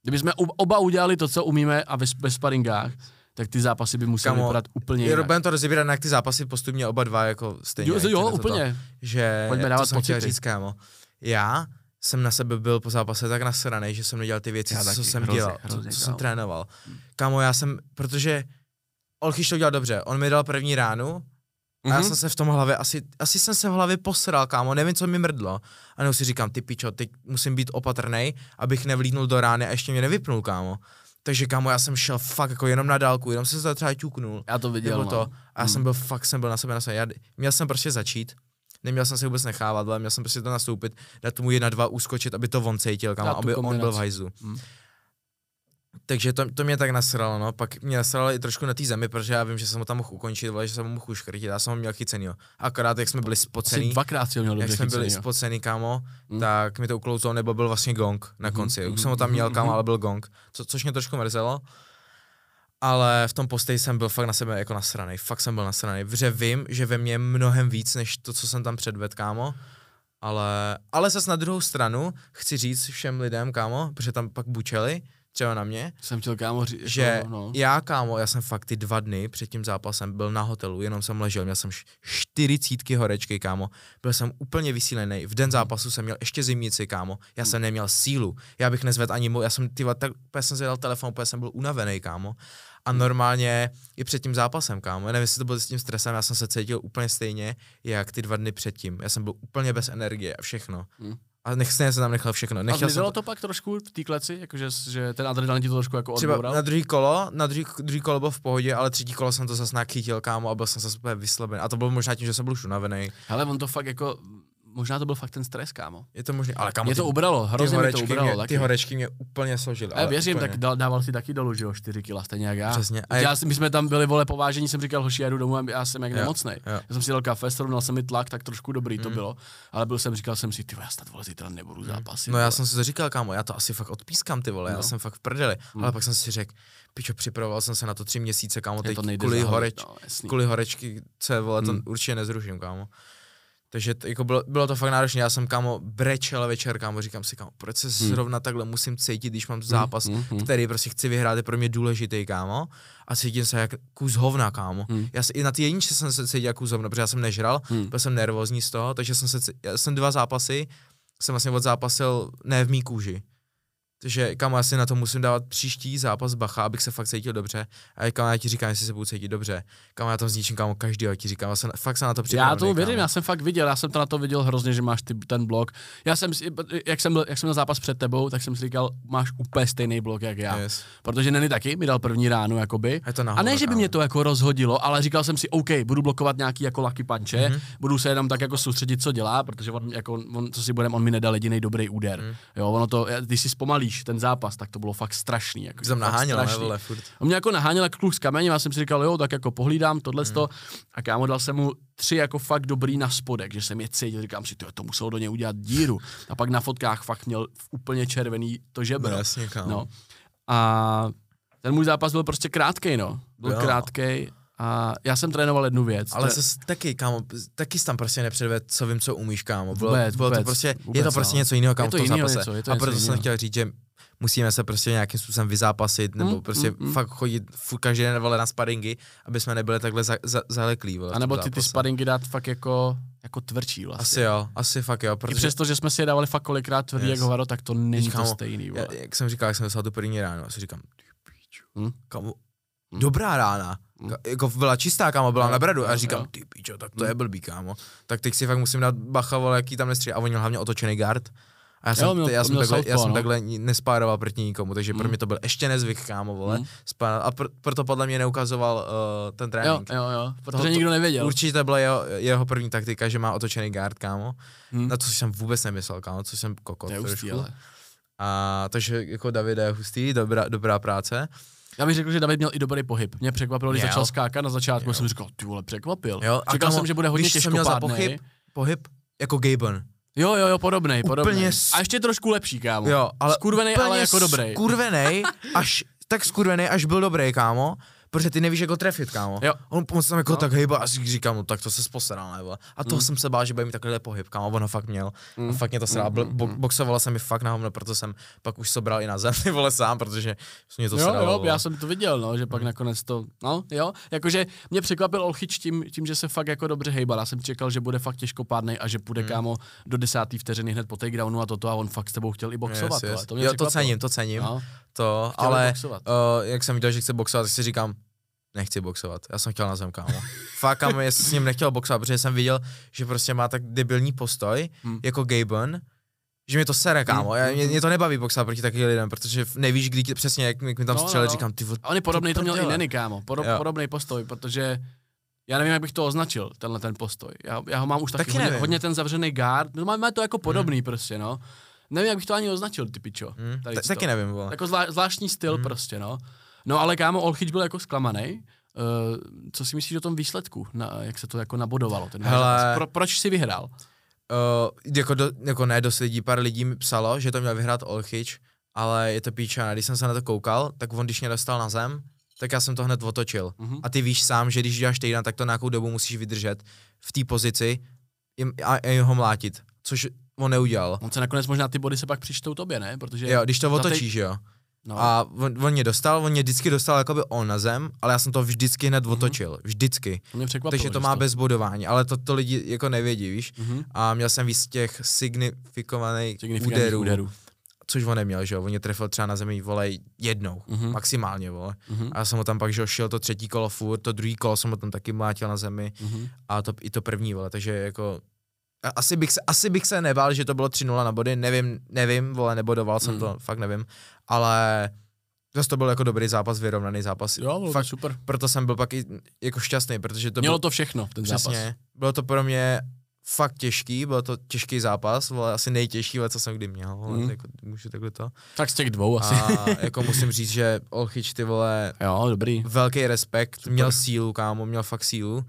Kdyby jsme ob- oba udělali to, co umíme a ve, ve sparingách, tak ty zápasy by musely Kámo, vypadat úplně jinak. budeme to rozebírat, jak ty zápasy postupně oba dva jako stejně. Jo, jo, to úplně. To, že Pojďme to dávat chtěl pocity. říct, kámo. Já jsem na sebe byl po zápase tak nasranej, že jsem nedělal ty věci, Já co taky, jsem hrozně, dělal, hrozně, co, co jsem trénoval. Kámo, já jsem, protože Olchyš to udělal dobře, on mi dal první ránu, a já Mhm. jsem se v tom hlavě, asi, asi jsem se v hlavě posral, kámo, nevím, co mi mrdlo. A nebo si říkám, ty pičo, teď musím být opatrný, abych nevlídnul do rány a ještě mě nevypnul, kámo. Takže kámo, já jsem šel fakt jako jenom na dálku, jenom jsem se třeba ťuknul. Já to viděl, Nebo no. to. A já jsem byl fakt, jsem byl na sebe na Já, měl jsem prostě začít, neměl jsem se vůbec nechávat, ale měl jsem prostě to nastoupit, dát tomu jedna, dva, uskočit, aby to on cítil, kámo, aby on byl v kombinaci. hajzlu. Hmm. Takže to, to mě tak nasralo, no. Pak mě nasralo i trošku na té zemi, protože já vím, že jsem ho tam mohl ukončit, vole, že jsem ho mohl uškrtit, já jsem ho měl chycený, jo. Akorát, jak jsme byli spocený, dvakrát si ho měl jak jsme byli chycený, spocený, kámo, Hmm. tak mi to uklouzlo, nebo byl vlastně gong na konci. Už jsem ho tam měl, kámo, ale byl gong, co, což mě trošku mrzelo. Ale v tom posteji jsem byl fakt na sebe jako nasranej, fakt jsem byl nasranej, protože vím, že ve mně je mnohem víc, než to, co jsem tam předvedl, kámo. Ale, ale zase na druhou stranu chci říct všem lidem, kámo, protože tam pak bučeli, třeba na mě, Jsem chtěl kámo říct, že no, no. já, kámo, já jsem fakt ty dva dny před tím zápasem byl na hotelu, jenom jsem ležel, měl jsem čtyřicítky horečky, kámo, byl jsem úplně vysílený, v den zápasu jsem měl ještě zimnici, kámo, já jsem neměl sílu, já bych nezvedl ani, mo- já jsem, ty, tak, úplně jsem zvedal telefon, úplně jsem byl unavený, kámo, a normálně i před tím zápasem, kámo, já nevím, jestli to bylo s tím stresem, já jsem se cítil úplně stejně, jak ty dva dny předtím, já jsem byl úplně bez energie a všechno. Hmm. A nech, stejně jsem tam nechal všechno. A Nechtěl jsem zmizelo to pak trošku v té kleci, jakože že ten adrenalin ti to trošku jako Třeba odboural? na druhý kolo, na druhý, druhý kolo byl v pohodě, ale třetí kolo jsem to zase nějak chytil, kámo, a byl jsem zase úplně vyslabený. A to bylo možná tím, že jsem byl už unavený. Hele, on to fakt jako, možná to byl fakt ten stres, kámo. Je to možné, ale kámo, Mě ty, to ubralo, ty, hrozně mi to ubralo mě, taky. ty horečky mě úplně složily. Ale věřím, úplně. tak dal, dával si taky dolů, že jo, 4 kila, stejně jak já. Přesně. A já, si- my jsme tam byli, vole, po vážení, jsem říkal, hoši, já jdu domů a já jsem jak Jo, nemocnej. jo. Já jsem si dal kafe, srovnal jsem mi tlak, tak trošku dobrý Mm. to bylo. Ale byl jsem, říkal jsem si, ty vole, já snad, vole, zítra nebudu zápasy. No já jsem si to říkal, kámo, já to asi fakt odpískám, ty vole, já No. jsem fakt v prdeli. Hmm. Ale pak jsem si řekl, pičo, připravoval jsem se na to tři měsíce, kámo, Je teď kvůli, horeč, no, kvůli horečky, co vole, to Hmm. určitě nezruším, kámo. Takže to, jako bylo, bylo, to fakt náročné, já jsem kámo brečel večer, kámo, říkám si, kámo, proč se Hmm. zrovna takhle musím cítit, když mám zápas, hmm, hmm. který prostě chci vyhrát, je pro mě důležitý, kámo. A cítím se jak kus hovna, kámo. Hmm. Já si, i na té jedničce jsem se cítil jak kus hovna, protože já jsem nežral, Hmm. byl jsem nervózní z toho, takže jsem se, já jsem dva zápasy, jsem vlastně odzápasil ne v mý kůži. Takže kam já si na to musím dávat příští zápas bacha, abych se fakt cítil dobře. A kam já ti říkám, jestli se budu cítit dobře. Kam já to zničím, kámo, každý ti říkám, já jsem, fakt se na to Já připravený, tomu věřím, já jsem fakt viděl, já jsem to na to viděl hrozně, že máš ty, ten blok. Já jsem, si- jak jsem, byl, jak jsem měl zápas před tebou, tak jsem si říkal, máš úplně stejný blok jak já. Yes. Protože Neny taky mi dal první ránu, jakoby. A to na A ne, že by mě to jako rozhodilo, ale říkal jsem si, OK, budu blokovat nějaký jako lucky punche, Mhm. mm-hmm. budu se jenom tak jako soustředit, co dělá, protože on, jako, on co si budem, on mi nedal jediný dobrý úder. Mm. Jo, ono to, když si zpomalíš ten zápas, tak to bylo fakt strašný. Jako, Jsem naháněl, strašný. vole, furt. On mě jako naháněl jak kluk s kamenem, já jsem si říkal, jo, tak jako pohlídám tohle Mhm. mm. a kámo dal jsem mu tři jako fakt dobrý na spodek, že jsem je cítil, říkám si, tyjo, to muselo do něj udělat díru. A pak na fotkách fakt měl úplně červený to žebro. No, jasně, kámo. No. A ten můj zápas byl prostě krátkej, no. Byl Jo. krátkej A já jsem trénoval jednu věc. Ale tre- zase taky, kámo, taky jsi tam prostě nepředved, co vím, co umíš, kámo. Bylo, Vůbec, bylo to vůbec, prostě, je vůbec, to prostě no. něco jiného, kámo, Je to v tom zápase. něco, je to a proto jsem jinýho. chtěl říct, že musíme se prostě nějakým způsobem vyzápasit, nebo Mm, prostě mm, mm. fakt chodit furt každý den vole na sparingy, aby jsme nebyli takhle za, za, zaleklí. Vole, a nebo ty ty sparingy dát fakt jako, jako tvrdší vlastně. Asi jo, asi fakt jo, I protože přesto, že jsme si je dávali fakt kolikrát tvrdý Yes. jak hovado, tak to není Víš, to stejný. Vole. já, jak jsem říkal, jak jsem dostal tu první ráno, asi říkám, Hm? kámo, Hm. dobrá rána. Ka- Jako byla čistá, kámo, byla Jo, na bradu. A jo, říkám, jo. ty píčo, tak to je blbý, kámo. Tak teď si fakt musím dát bacha, vole, jaký tam nestří. A on měl hlavně otočený guard. A já jsem, Jo, měl- já jsem, takhle, já jsem no. takhle nespároval proti nikomu, takže pro Hm. mě to byl ještě nezvyk, kámo, vole. Spárat. A pr- proto podle mě neukazoval uh, ten Jo, trénink. jo, jo, protože Tohle to- nikdo nevěděl. Určitě to byla jeho, jeho první taktika, že má otočený guard, kámo. Hm. Na to jsem vůbec nemyslel, kámo, což jsem kokot To je hustý, trošku. ale. A takže jako David je hustý, dobrá, dobrá práce. Já bych řekl, že David měl i dobrý pohyb. Mě překvapilo, když Měl. začal skákat na začátku, Jo. jsem říkal, ty vole, překvapil. Jo, a Čekal kámo, jsem, že bude hodně těžkopádnej. pohyb? Pohyb jako Gaben. Jo, jo, jo. Úplně s- A ještě trošku lepší, kámo. Jo, ale Skurvenej, ale jako dobrý. Skurvenej, až, tak skurvenej, až byl dobrý, kámo. Protože ty nevíš, jak ho trefit, kámo. Jo. On pomoc tam jako No. tak hejba a si říkám, no tak to se sposeral, nebo. A toho Mm. jsem se bál, že bude mít takovýhle pohyb, kámo, on ho fakt měl. Mm. A fakt mě to srál. Mm, Mm, mm, bo, mm. boxovala se mi fakt na hovno, proto jsem pak už sobral i na zem, ty vole sám, protože mě to jo, sralo. jo, já jsem to viděl, no, že Mm. pak nakonec to, no, jo, jakože mě překvapil Olchyč tím, tím, že se fakt jako dobře hejbal. Já jsem čekal, že bude fakt těžkopádnej a že půjde Mm. kámo do desátý vteřiny hned po takedownu a toto a on fakt s tebou chtěl i boxovat. Yes, yes. To jo, to cením, to cením. No, To, chtěl ale boxovat. uh, jak jsem viděl, že chce boxovat, tak si říkám, nechci boxovat, já jsem chtěl na zem, kámo. Fakt, kámo, já jsem s ním nechtěl boxovat, protože jsem viděl, že prostě má tak debilní postoj, Hmm. hmm. jako Gaben, že mě to sere, kámo. Já, mě, mě, to nebaví boxovat proti takovým lidem, protože nevíš, kdy tě, přesně, jak, jak mi tam No, střelili, no. říkám, ty A on je podobný, to měl i. Neny, kámo. Podob, Jo. podobný postoj, protože já nevím, jak bych to označil, tenhle ten postoj. Já, já ho mám už taky, Taky hodně, hodně, ten zavřený guard, no máme to jako podobný hmm. prostě, no. Nevím, jak bych to ani označil, ty pičo. Hmm, Tady taky nevím, vole. Jako zvlá, zvláštní styl hmm. prostě, no. No ale kámo, Olchyč byl jako zklamaný. Uh, co si myslíš o tom výsledku? Na, jak se to jako nabodovalo? Ten Hele. Pro, proč si vyhrál? Uh, jako, do, jako ne dost lidí, pár lidí mi psalo, že to měl vyhrát Olchyč, ale je to píčana. Když jsem se na to koukal, tak on když mě dostal na zem, tak já jsem to hned otočil. Mhm. A ty víš sám, že když děláš týden, tak to nějakou dobu musíš vydržet v té pozici a, a ho mlátit, což on neudělal. On se nakonec možná ty body se pak přičtou tobě, ne? Protože Jo, když to otočíš, jo. No. A on, on mě dostal, on mě vždycky dostal jakoby on na zem, ale já jsem to vždycky hned Mhm. otočil. Vždycky. to mě překvapilo. Takže to má jsi bez bodování, ale to, to lidi jako nevědí, víš. Mhm. A měl jsem víc těch signifikovaných úderů, úderů. což on neměl, že jo. On mě trefil třeba na zemi, vole, jednou, Mhm. maximálně, vole. Mhm. A já jsem ho tam pak, že šel to třetí kolo furt, to druhý kolo jsem ho tam taky mlátil na zemi Mhm. a to, i to první, vole, takže jako asi bych, se, asi bych se nebál, že to bylo 3-0 na body, nevím, nevím, vole, nebodoval jsem Mm. to, fakt nevím, ale zase to byl jako dobrý zápas, vyrovnaný zápas. Jo, bylo to fakt, super. proto jsem byl pak i jako šťastný, protože to Mělo bylo, to všechno, ten přesně, zápas. bylo to pro mě fakt těžký, byl to těžký zápas, vole, asi nejtěžší, vole, co jsem kdy měl, vole, Mm. jako, můžu takhle to. Tak z těch dvou asi. A jako musím říct, že Olchyč, ty vole, jo, dobrý. velký respekt, Super. měl sílu, kámo, měl fakt sílu,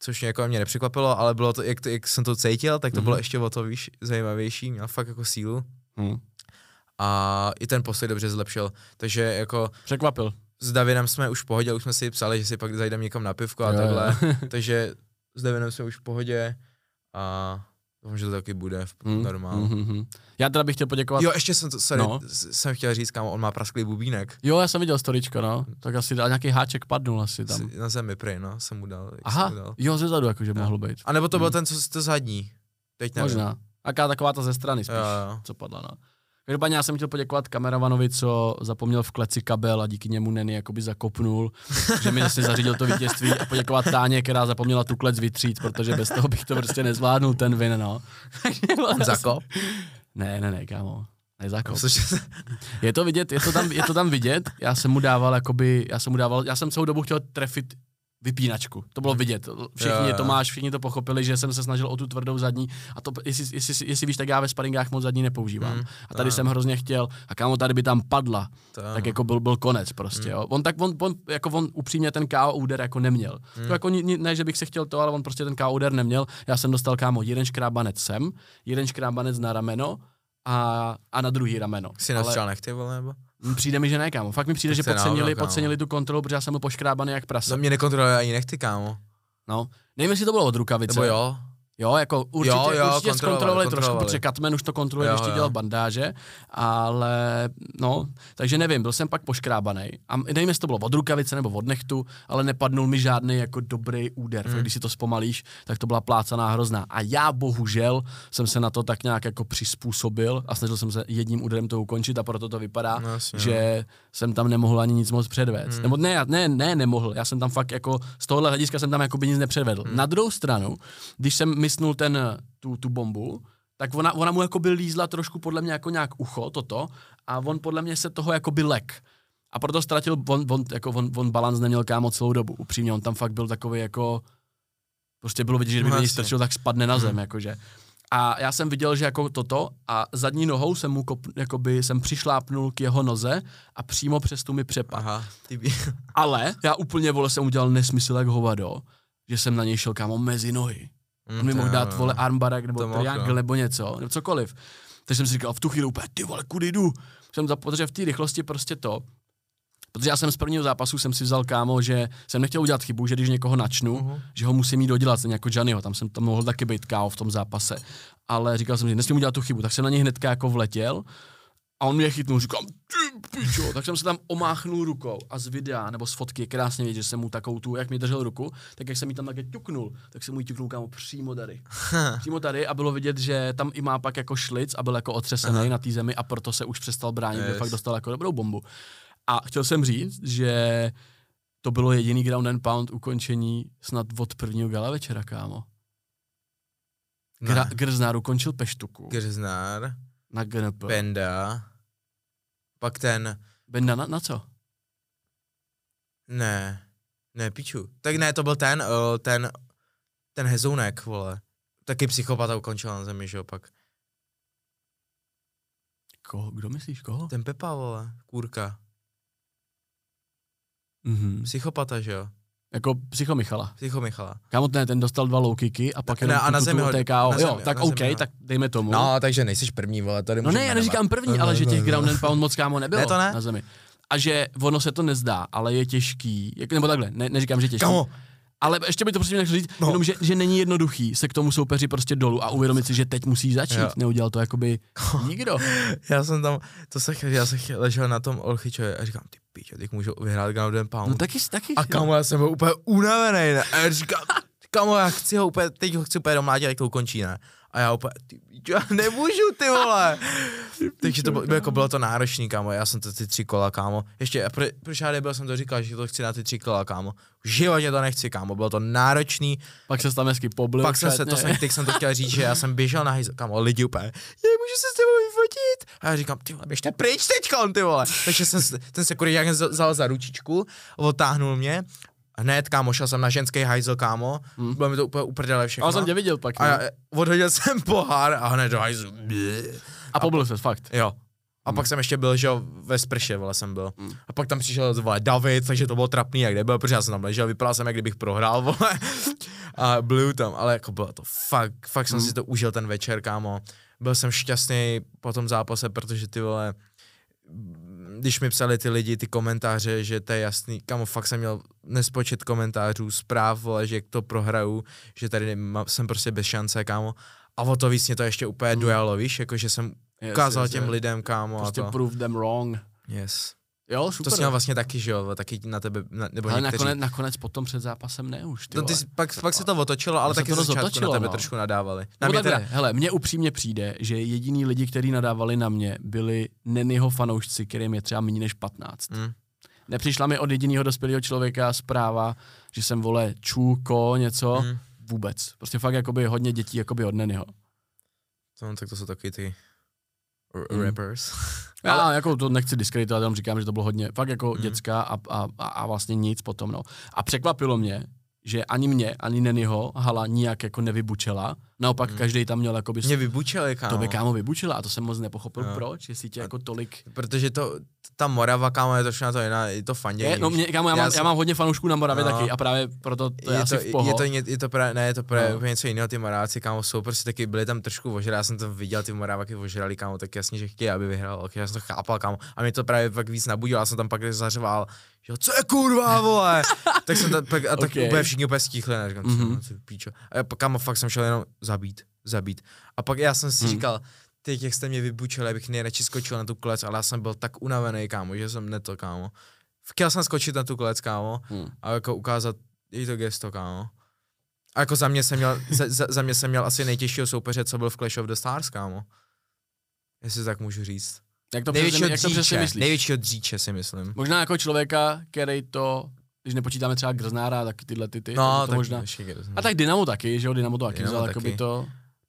což mě jako mě nepřekvapilo, ale bylo to, jak, to, jak jsem to cítil, tak to Mhm. bylo ještě o to víš, zajímavější, měl fakt jako sílu Hm. a i ten postoj dobře zlepšil, takže jako Překvapil. s Davidem jsme už v pohodě, už jsme si psali, že si pak zajdeme někam na pivko a Jo, jo. takhle, takže s Davidem jsme už v pohodě a doufám, že to taky bude v Hm, normálně. hm, hm, hm. Já teda bych chtěl poděkovat. Jo, ještě jsem, to, sorry, No. no. jsem chtěl říct, kámo, on má prasklý bubínek. Jo, já jsem viděl storičko, no. Tak asi dal nějaký háček padnul asi tam. Na zemi prej, no, jsem mu dal. Aha, jsem mu dal. jo, ze zadu jakože Jo. mohl být. A nebo to byl Hmm. ten, co to zadní. Teď nevím. Možná. Aká taková ta ze strany spíš, Jo, jo. co padla, no. Každopádně já jsem chtěl poděkovat kameramanovi, co zapomněl v kleci kabel a díky němu Neny jakoby zakopnul, že mi vlastně zařídil to vítězství a poděkovat Táně, která zapomněla tu klec vytřít, protože bez toho bych to prostě nezvládnul ten vin, no. Zakop? Ne, ne, ne, kámo. Nezakop. Je to vidět, je to tam, je to tam vidět. Já jsem mu dával, jakoby, já jsem mu dával, já jsem celou dobu chtěl trefit vypínačku. To bylo vidět. Všichni, Jo, jo. Tomáš, všichni to pochopili, že jsem se snažil o tu tvrdou zadní. A to, jestli, jestli, jestli víš, tak já ve sparingách moc zadní nepoužívám. Mm, a tady to jsem hrozně chtěl. A kámo, tady by tam padla. to, Tak jako byl, byl konec prostě, Mm. jo. On tak, on, on, jako on upřímně ten KO úder jako neměl. Mm. To jako ni, ne, že bych se chtěl to, ale on prostě ten KO úder neměl. Já jsem dostal kámo jeden škrábanec sem, jeden škrábanec na rameno a, a na druhý rameno. si Ale- vole, nebo? Přijde mi, že ne, kámo. Fakt mi přijde, že to je podcenili, kámo. podcenili tu kontrolu, protože já jsem byl poškrábaný jak prase. No mě nekontroluje ani nechty, kámo. No. Nevím, jestli to bylo od rukavice. Nebo jo? Jo, jako určitě, Jo, jo, určitě kontrolovali, zkontrolovali trošku, protože Katman už to kontroluje, Jo, když ti jo. dělal bandáže, ale no, takže nevím, byl jsem pak poškrábaný. A nevím, jestli to bylo od rukavice nebo od nechtu, ale nepadnul mi žádný jako dobrý úder. Hmm. Mm. Když si to zpomalíš, tak to byla plácaná hrozná. A já bohužel jsem se na to tak nějak jako přizpůsobil a snažil jsem se jedním úderem to ukončit a proto to vypadá, No, jasně, že jsem tam nemohl ani nic moc předvést. Hmm. Nebo ne, ne, ne, nemohl. Já jsem tam fakt jako, z tohohle hlediska jsem tam jako by nic nepředvedl. Hmm. Na druhou stranu, když jsem mysnul ten, tu, tu bombu, tak ona, ona mu jako by lízla trošku podle mě jako nějak ucho, toto, a on podle mě se toho jako by lek. A proto ztratil, on, on, jako on, on balans neměl kámo celou dobu. Upřímně, on tam fakt byl takový jako, prostě bylo vidět, že kdyby No něj jasně. strčil, tak spadne na zem, jakože. A já jsem viděl, že jako toto a zadní nohou jsem mu kop, jakoby jsem přišlápnul k jeho noze a přímo přes tu mi přepad. Aha, ty bí... Ale já úplně, vole, jsem udělal nesmysl jak hovado, že jsem na něj šel, kámo, mezi nohy. On mi mohl dát, vole, armbarak nebo triangle no. nebo něco, nebo cokoliv. Takže jsem si říkal v tu chvíli úplně, ty vole, kudy jdu? Jsem za, protože v té rychlosti prostě to, Protože já jsem z prvního zápasu jsem si vzal kámo, že jsem nechtěl udělat chybu, že když někoho načnu, uh-huh. že ho musím jít dodělat, stejně jako Johnnyho, tam jsem tam mohl taky být kámo v tom zápase. Ale říkal jsem, že nesmím udělat tu chybu, tak jsem na něj hnedka jako vletěl a on mě chytnul, říkám, ty pičo, tak jsem se tam omáchnul rukou a z videa nebo z fotky je krásně vidět, že jsem mu takovou tu, jak mi držel ruku, tak jak jsem mi tam také ťuknul, tak jsem mu ji ťuknul kámo přímo tady. přímo tady a bylo vidět, že tam i má pak jako šlic a byl jako otřesený na té zemi a proto se už přestal bránit, yes. Fakt dostal jako dobrou bombu. A chtěl jsem říct, že to bylo jediný ground and pound ukončení snad od prvního gala večera, kámo. Gra-. Grznár ukončil peštuku Grznár, na GNP. Benda, pak ten, Benda na, na co? ne, ne, piču. Tak ne, to byl ten, uh, ten, ten hezounek, vole. Taky psychopata ukončil na zemi, že jo, pak. Koho, kdo myslíš, koho? Ten Pepa, vole, kůrka. Mhm. Psychopata, že jo. Jako psycho Michala. Psycho Michala. Kámo, ne, ten dostal dva low kicky a pak Ne, jenom a na zemi ho- TKO. na Jo, zemi, tak na OK, zemi, tak dejme tomu. No, takže nejseš první, vole, tady No ne, já neříkám první, ale že těch ground and pound moc kámo nebylo Ne, to ne. na zemi. A že ono se to nezdá, ale je těžký, jak, nebo takhle, ne, neříkám, že těžký. Kamo, Ale ještě by to prostě nechci říct, no. No. jenom, že, že není jednoduchý se k tomu soupeři prostě dolů a uvědomit si, že teď musí začít. Jo. Neudělal to jakoby nikdo. já jsem tam, to se, já jsem ležel na tom Olchyčově a říkám, ty pičo, teď můžu vyhrát ground and pound. No taky, taky. A kamo, já jsem byl úplně unavený, ne? A já říkám, kamo, já chci ho úplně, teď ho chci úplně domlátit, jak to ukončí, ne? A já úplně, ty já nemůžu, ty vole. Takže to bylo, jako bylo to náročný, kámo, já jsem to ty tři kola, kámo. Ještě, pro, proč já nebyl jsem to říkal, že to chci na ty tři kola, kámo. V životě to nechci, kámo, bylo to náročný. Pak se tam hezky poblil. Pak jsem se, to jsem, teď jsem to chtěl říct, že já jsem běžel na hajzl, kámo, lidi úplně, nemůžu se s tebou vyfotit. A já říkám, ty vole, běžte pryč teďkon, ty vole. Takže jsem, ten sekuriták vzal za ručičku, otáhnul mě, hned, kámo, šel jsem na ženský hajzl, kámo, Hmm. bylo mi to úplně uprdele všechno. Ale jsem tě viděl pak. a no. já, odhodil jsem pohár a hned do hajzlu. A poblil se, fakt. Jo. A Hmm. pak jsem ještě byl, že jo, ve sprše, vole, jsem byl. A pak tam přišel, vole, David, takže to bylo trapný, jak nebyl, protože já jsem tam ležel, vypadal jsem, jak kdybych prohrál, vole. A byl tam, ale jako bylo to fakt, fakt jsem Hmm. si to užil ten večer, kámo. Byl jsem šťastný po tom zápase, protože ty vole, když mi psali ty lidi ty komentáře, že to je jasný, kamo, fakt jsem měl nespočet komentářů, zpráv, vole, že jak to prohraju, že tady nemám, jsem prostě bez šance, kámo. A o to víc mě to ještě úplně Hmm. dojalo, víš, jako že jsem Yes, ukázal yes, těm yes. lidem, kámo, Prostě a to. prove them wrong. Yes. Jo, To super. jsi měl vlastně taky, že jo, taky na tebe, na, nebo ale někteří. nakonec, nakonec potom před zápasem ne už, ty No, ty, jsi- pak, pak se to otočilo, ale taky to začátku na tebe no. trošku nadávali. Na Nebo mě takhle, teda, hele, mně upřímně přijde, že jediný lidi, kteří nadávali na mě, byli Nenyho fanoušci, kterým je třeba méně než 15. Mm. Nepřišla mi od jediného dospělého člověka zpráva, že jsem, vole, čůko, něco, Mm. vůbec. Prostě fakt jakoby hodně dětí jakoby od Nenyho. no, tak to jsou taky ty r- Mm. rappers. Já ale... jako to nechci diskreditovat, jenom říkám, že to bylo hodně fakt jako mm. dětská a, a, a, a, vlastně nic potom, no. A překvapilo mě, že ani mě, ani Nenyho hala nijak jako nevybučela Naopak každý tam měl jakoby... Mě vybučili, kámo. To by kámo vybučila a to jsem moc nepochopil, No. proč, jestli tě jako tolik... Protože to, ta Morava, kámo, je trošku na to jiná, je to fandění. Je, no, mě, kámo, já, Já mám, jsem- já mám hodně fanoušků na Moravě No. taky a právě proto to je, je, asi to, v poho. je, to, ně- je to právě, ne, je to právě No. úplně něco jiného, ty Moráci, kámo, jsou prostě taky, byli tam trošku ožrali, já jsem to viděl, ty Morávaky ožrali, kámo, tak jasně, že chtějí, aby vyhrál, ok, já jsem to chápal, kámo, a mě to právě pak víc nabudilo, já jsem tam pak zařval, jo, co je kurva, vole, tak jsem tam, pak, a tak Ok. úplně všichni úplně stichli, a říkám, Mhm. mm-hmm. co, píčo, a já, kámo, fakt jsem šel jenom zabít, zabít, a pak já jsem si Mhm. říkal, teď jak jste mě vybučili, abych nejradši skočil na tu klec, ale já jsem byl tak unavený, kámo, že jsem neto, kámo. Chtěl jsem skočit na tu klec, kámo, Hmm. a jako ukázat i to gesto, kámo. A jako za mě jsem měl, za, za, za mě jsem měl asi nejtěžšího soupeře, co byl v Clash of the Stars, kámo. Jestli tak můžu říct. Jak to, největšího přesně, jak to dříče, myslíš? největšího dříče si myslím. Možná jako člověka, který to, když nepočítáme třeba Grznára, tak tyhle ty, ty No, to tak možná. A tak Dynamo taky, že jo, Dynamo to taky Dynamo vzal, taky. to...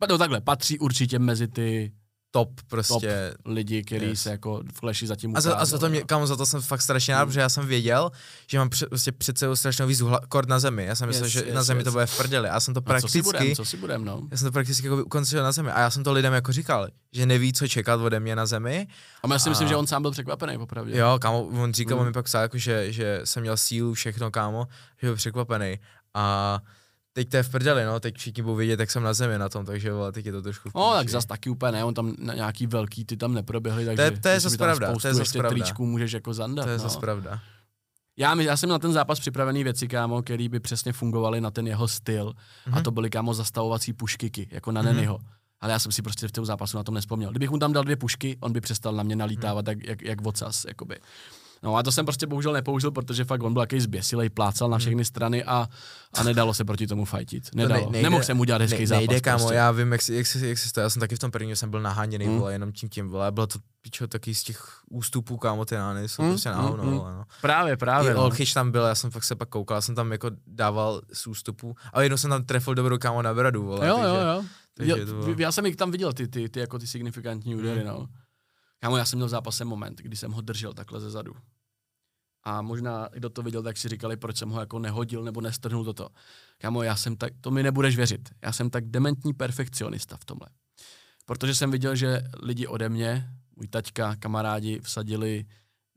No takhle, patří určitě mezi ty top prostě. lidi, kteří Yes. se jako v Clashi zatím A za, a za to mě, kámo, za to jsem fakt strašně rád, protože já jsem věděl, že mám před, prostě před sebou strašnou výzvu kord na zemi. Já jsem myslel, Yes, že yes, na zemi yes. to bude v prdeli. A já jsem to No, co si prakticky, budem, co si budem, no. já jsem to prakticky jako ukončil na zemi. A já jsem to lidem jako říkal, že neví, co čekat ode mě na zemi. A já si myslím, A- že on sám byl překvapený, popravdě. Jo, kámo, on říkal, Mm. on mi pak psal, jako, že, že jsem měl sílu, všechno, kámo, že byl překvapený. A teď to je v prdeli, no, teď všichni budou vědět, jak jsem na zemi na tom, takže vole, teď je to trošku v No, tak píči. zas taky úplně ne, on tam na nějaký velký, ty tam neproběhly, takže To je- to je myslím, zas že tam pravda, to je zas ještě pravda. tričků můžeš jako zandat, To je no. zase pravda. Já, já jsem na ten zápas připravený věci, kámo, který by přesně fungovaly na ten jeho styl. Mm-hmm. A Mhm. to byly, kámo, zastavovací puškyky, jako na Mhm. Nenyho. Ale já jsem si prostě v tom zápasu na tom nespomněl. Kdybych mu tam dal dvě pušky, on by přestal na mě nalítávat Mhm. jak, jak, jak vocas, jakoby. No a to jsem prostě bohužel nepoužil, protože fakt on byl jaký zběsilej, plácal na všechny strany a, a nedalo se proti tomu fajtit. Nedalo. Mhm. To ne- Nemohl jsem udělat hezký ne, zápas. Nejde, kámo, prostě. já vím, jak, si- jak, si, jak si to, já jsem taky v tom prvním, jsem byl naháněný, Mm. mm. vole, jenom tím tím, vole, bylo to, pičo, taky z těch ústupů, kámo, ty nány jsou Mm, mm, prostě na mm, hovno, mm. vole, no. Právě, právě. I no. Olchyč tam byl, já jsem fakt se pak koukal, já jsem tam jako dával z ústupu, ale jednou jsem tam trefil dobrou kámo na bradu, vole, Jo, takže, jo, jo. takže Já, já jsem jich tam viděl, ty, ty, ty, jako ty signifikantní údery, no. Kámo, já jsem měl v zápase moment, kdy jsem ho držel takhle ze zadu. A možná, kdo to viděl, tak si říkali, proč jsem ho jako nehodil nebo nestrhnul toto. Kámo, já jsem tak, to mi nebudeš věřit, já jsem tak dementní perfekcionista v tomhle. Protože jsem viděl, že lidi ode mě, můj taťka, kamarádi, vsadili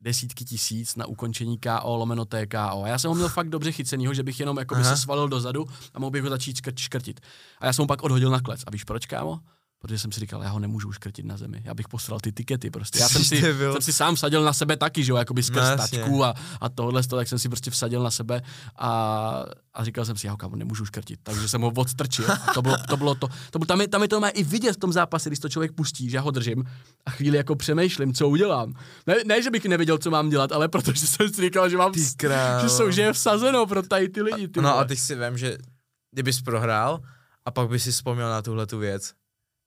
desítky tisíc na ukončení KO lomeno TKO. A já jsem ho měl fakt dobře chycenýho, že bych jenom jako by se svalil dozadu a mohl bych ho začít škrt, škrtit. A já jsem ho pak odhodil na klec. A víš proč, kámo? Protože jsem si říkal, já ho nemůžu uškrtit na zemi. Já bych posral ty tikety prostě. Já jsem si, jsem si sám vsadil na sebe taky, že jo, jakoby skrz No, tačku a, a tohle, tak jsem si prostě vsadil na sebe a, a říkal jsem si, já ho kámo nemůžu škrtit. Takže jsem ho odstrčil. A to bylo to, bylo to, to bylo, tam, je, tam je to má i vidět v tom zápase, když to člověk pustí, že já ho držím a chvíli jako přemýšlím, co udělám. Ne, ne že bych nevěděl, co mám dělat, ale protože jsem si říkal, že mám, že jsou, že je vsazeno pro tady ty lidi. Ty No a teď si vím, že kdybys prohrál a pak bys si vzpomněl na tuhle tu věc,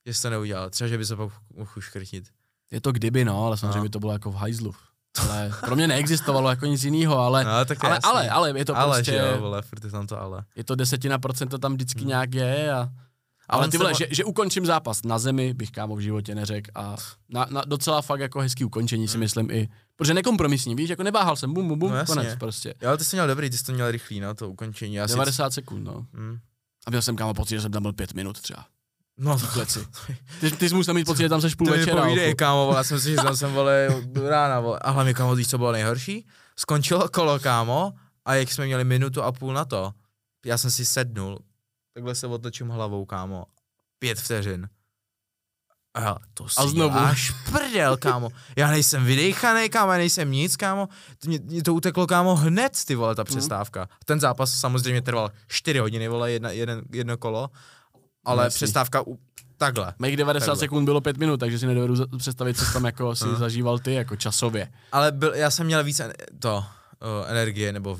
že jsi to neudělal, třeba, že bys to pak mohl uškrtit. Je to kdyby, no, ale samozřejmě No. by to bylo jako v hajzlu. Ale pro mě neexistovalo jako nic jiného, ale, No, tak ale, ale, ale, je to ale, prostě, že jo, vole, furt je tam to ale. je to desetina procenta tam vždycky Hmm. nějak je a, ale on ty se vole, že, že, ukončím zápas na zemi, bych kámo v životě neřekl a na, na, docela fakt jako hezký ukončení si myslím i, protože nekompromisní, víš, jako neváhal jsem, bum, bum, bum, Hmm. No jasně. konec prostě. Jo, ty jsi měl dobrý, ty jsi to měl rychlý, no, to ukončení. Já si- 90 sekund, no. Hmm. A měl jsem kámo pocit, že jsem tam byl pět minut třeba. No, V kleci. Ty, ty jsi musel mít pocit, že tam seš půl to mi večera. povídej, hochu. kámo, vole, já jsem si, že tam jsem, vole, rána, vole. A hlavně, kámo, víš, co bylo nejhorší? Skončilo kolo, kámo, a jak jsme měli minutu a půl na to, já jsem si sednul, takhle se otočím hlavou, kámo, pět vteřin. A já, to si A znovu. až prdel, kámo. Já nejsem vydejchaný, kámo, já nejsem nic, kámo. Mě, mě to uteklo, kámo, hned, ty vole, ta přestávka. Ten zápas samozřejmě trval 4 hodiny, vole, jedna, jeden, jedno kolo, ale Jasný. přestávka u, takhle. Mých 90 Takhle. sekund bylo pět minut, takže si nedovedu představit, co tam jako si zažíval ty, jako časově. Ale byl, já jsem měl víc en- to, uh, energie, nebo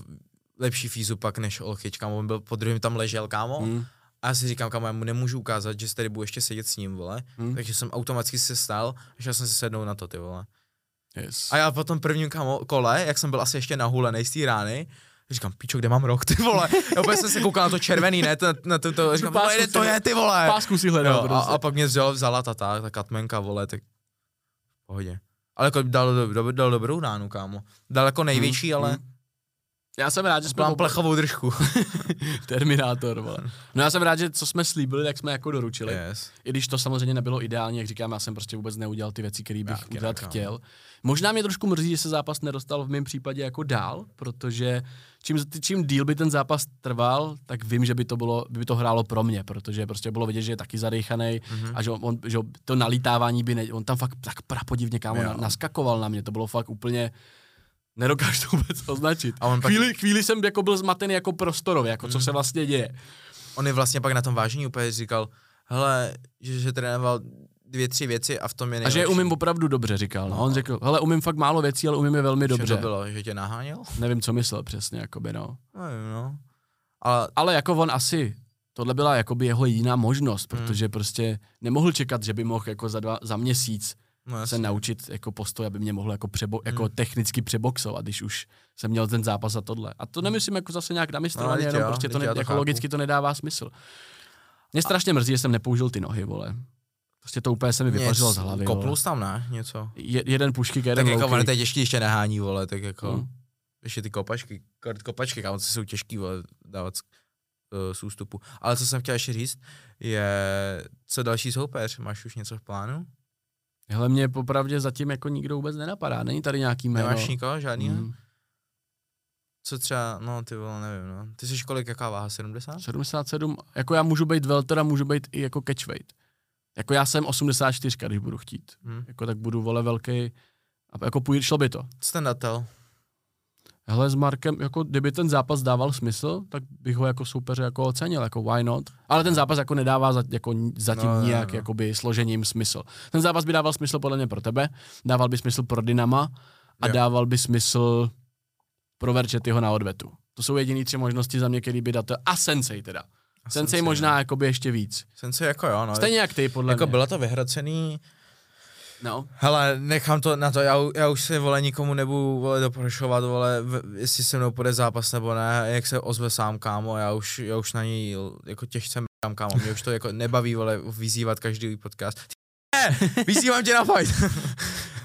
lepší fízu pak než Olchyč, kámo, on byl po druhém tam ležel, kámo, hmm. A já si říkám, kámo, já mu nemůžu ukázat, že tady budu ještě sedět s ním, vole, Hmm. takže jsem automaticky se stál a šel jsem si sednout na to, ty vole. Yes. A já po tom prvním kámo, kole, jak jsem byl asi ještě nahulenej z té rány, říkám, pičo, kde mám rok, ty vole. Já úplně jsem se koukal na to červený, ne, to, na to, to říkám, Pásku vole, to je, ty vole. Pásku si hledal. Jo, a, prostě. a, pak mě vzal, vzala ta, ta, ta katmenka, vole, tak v pohodě. Ale jako dal, do, do, dal dobrou ránu, kámo. Dal jako největší, Hmm, ale hmm. Já jsem rád, že jsme Mám plechovou držku. Terminátor, vole. No já jsem rád, že co jsme slíbili, tak jsme jako doručili. yes. I když to samozřejmě nebylo ideální, jak říkám, já jsem prostě vůbec neudělal ty věci, které bych udělat chtěl. Možná mě trošku mrzí, že se zápas nedostal v mém případě jako dál, protože čím, čím díl by ten zápas trval, tak vím, že by to, bylo, by to hrálo pro mě, protože prostě bylo vidět, že je taky zadejchaný Mhm. a že, on, on, že to nalítávání by ne, on tam fakt tak prapodivně kámo na, naskakoval na mě, to bylo fakt úplně nedokážu to vůbec označit. A on pak- chvíli, chvíli jsem jako byl zmatený jako prostorově, jako Mhm. co se vlastně děje. On je vlastně pak na tom vážení úplně říkal, hele, že, že trénoval dvě, tři věci a v tom je A nejlepší. že je umím opravdu dobře, říkal. No. On řekl, hele, umím fakt málo věcí, ale umím je velmi Že dobře. to bylo, že tě naháněl? Nevím, co myslel přesně, jakoby, no. Nevím, no. Ale Ale jako on asi, tohle byla jakoby jeho jediná možnost, Hmm. protože prostě nemohl čekat, že by mohl jako za, dva, za měsíc no, se naučit jako postoj, aby mě mohl jako, přebo, jako Hmm. technicky přeboxovat, když už jsem měl ten zápas a tohle. A to nemyslím jako zase nějak namistrovaně, No, teď jenom jo, prostě to ne, to jako chápu. logicky to nedává smysl. Mě strašně mrzí, že jsem nepoužil ty nohy, vole. Prostě to úplně se mi vypařilo z hlavy. Kopnul tam, ne? Něco. Je, jeden pušky, jeden Tak jako low ono kick. to je těžký, ještě nehání, vole, tak jako, Hmm. ještě ty kopačky, kopačky, kámo, jsou těžký, vole, dávat z, uh, z ústupu. Ale co jsem chtěl ještě říct, je, co další soupeř, máš už něco v plánu? Hele, mě popravdě zatím jako nikdo vůbec nenapadá. Není tady nějaký jméno. Nemáš nikoho, žádný? Mm, Co třeba, no ty vole, nevím, no. Ty jsi kolik, jaká váha, 70? 77, jako já můžu být welter a můžu být i jako catchweight. Jako já jsem 84, když budu chtít. Hm. Jako tak budu vole velký a jako půjde, šlo by to. Co ten datel? Hele, s Markem, jako kdyby ten zápas dával smysl, tak bych ho jako soupeře jako ocenil, jako why not. Ale ten zápas jako nedává za, jako zatím No, no, no, nijak no. jakoby složením smysl. Ten zápas by dával smysl podle mě pro tebe, dával by smysl pro Dynama a Jo. dával by smysl pro Verčetyho na odvetu. To jsou jediné tři možnosti za mě, který by datel. A Sensei teda. A Sensei možná jakoby ještě víc. Sensei jako jo, no. Stejně jak ty, podle jako mě. bylo to vyhrocený, No. Hele, nechám to na to, já, já už se, vole, nikomu nebudu, vole, doprošovat, vole, jestli se mnou půjde zápas nebo ne, jak se ozve sám, kámo, já už, já už na něj, jako těžce mrám, kámo, mě už to jako nebaví, vole, vyzývat každý podcast. Ty Ne, vyzývám tě na fight.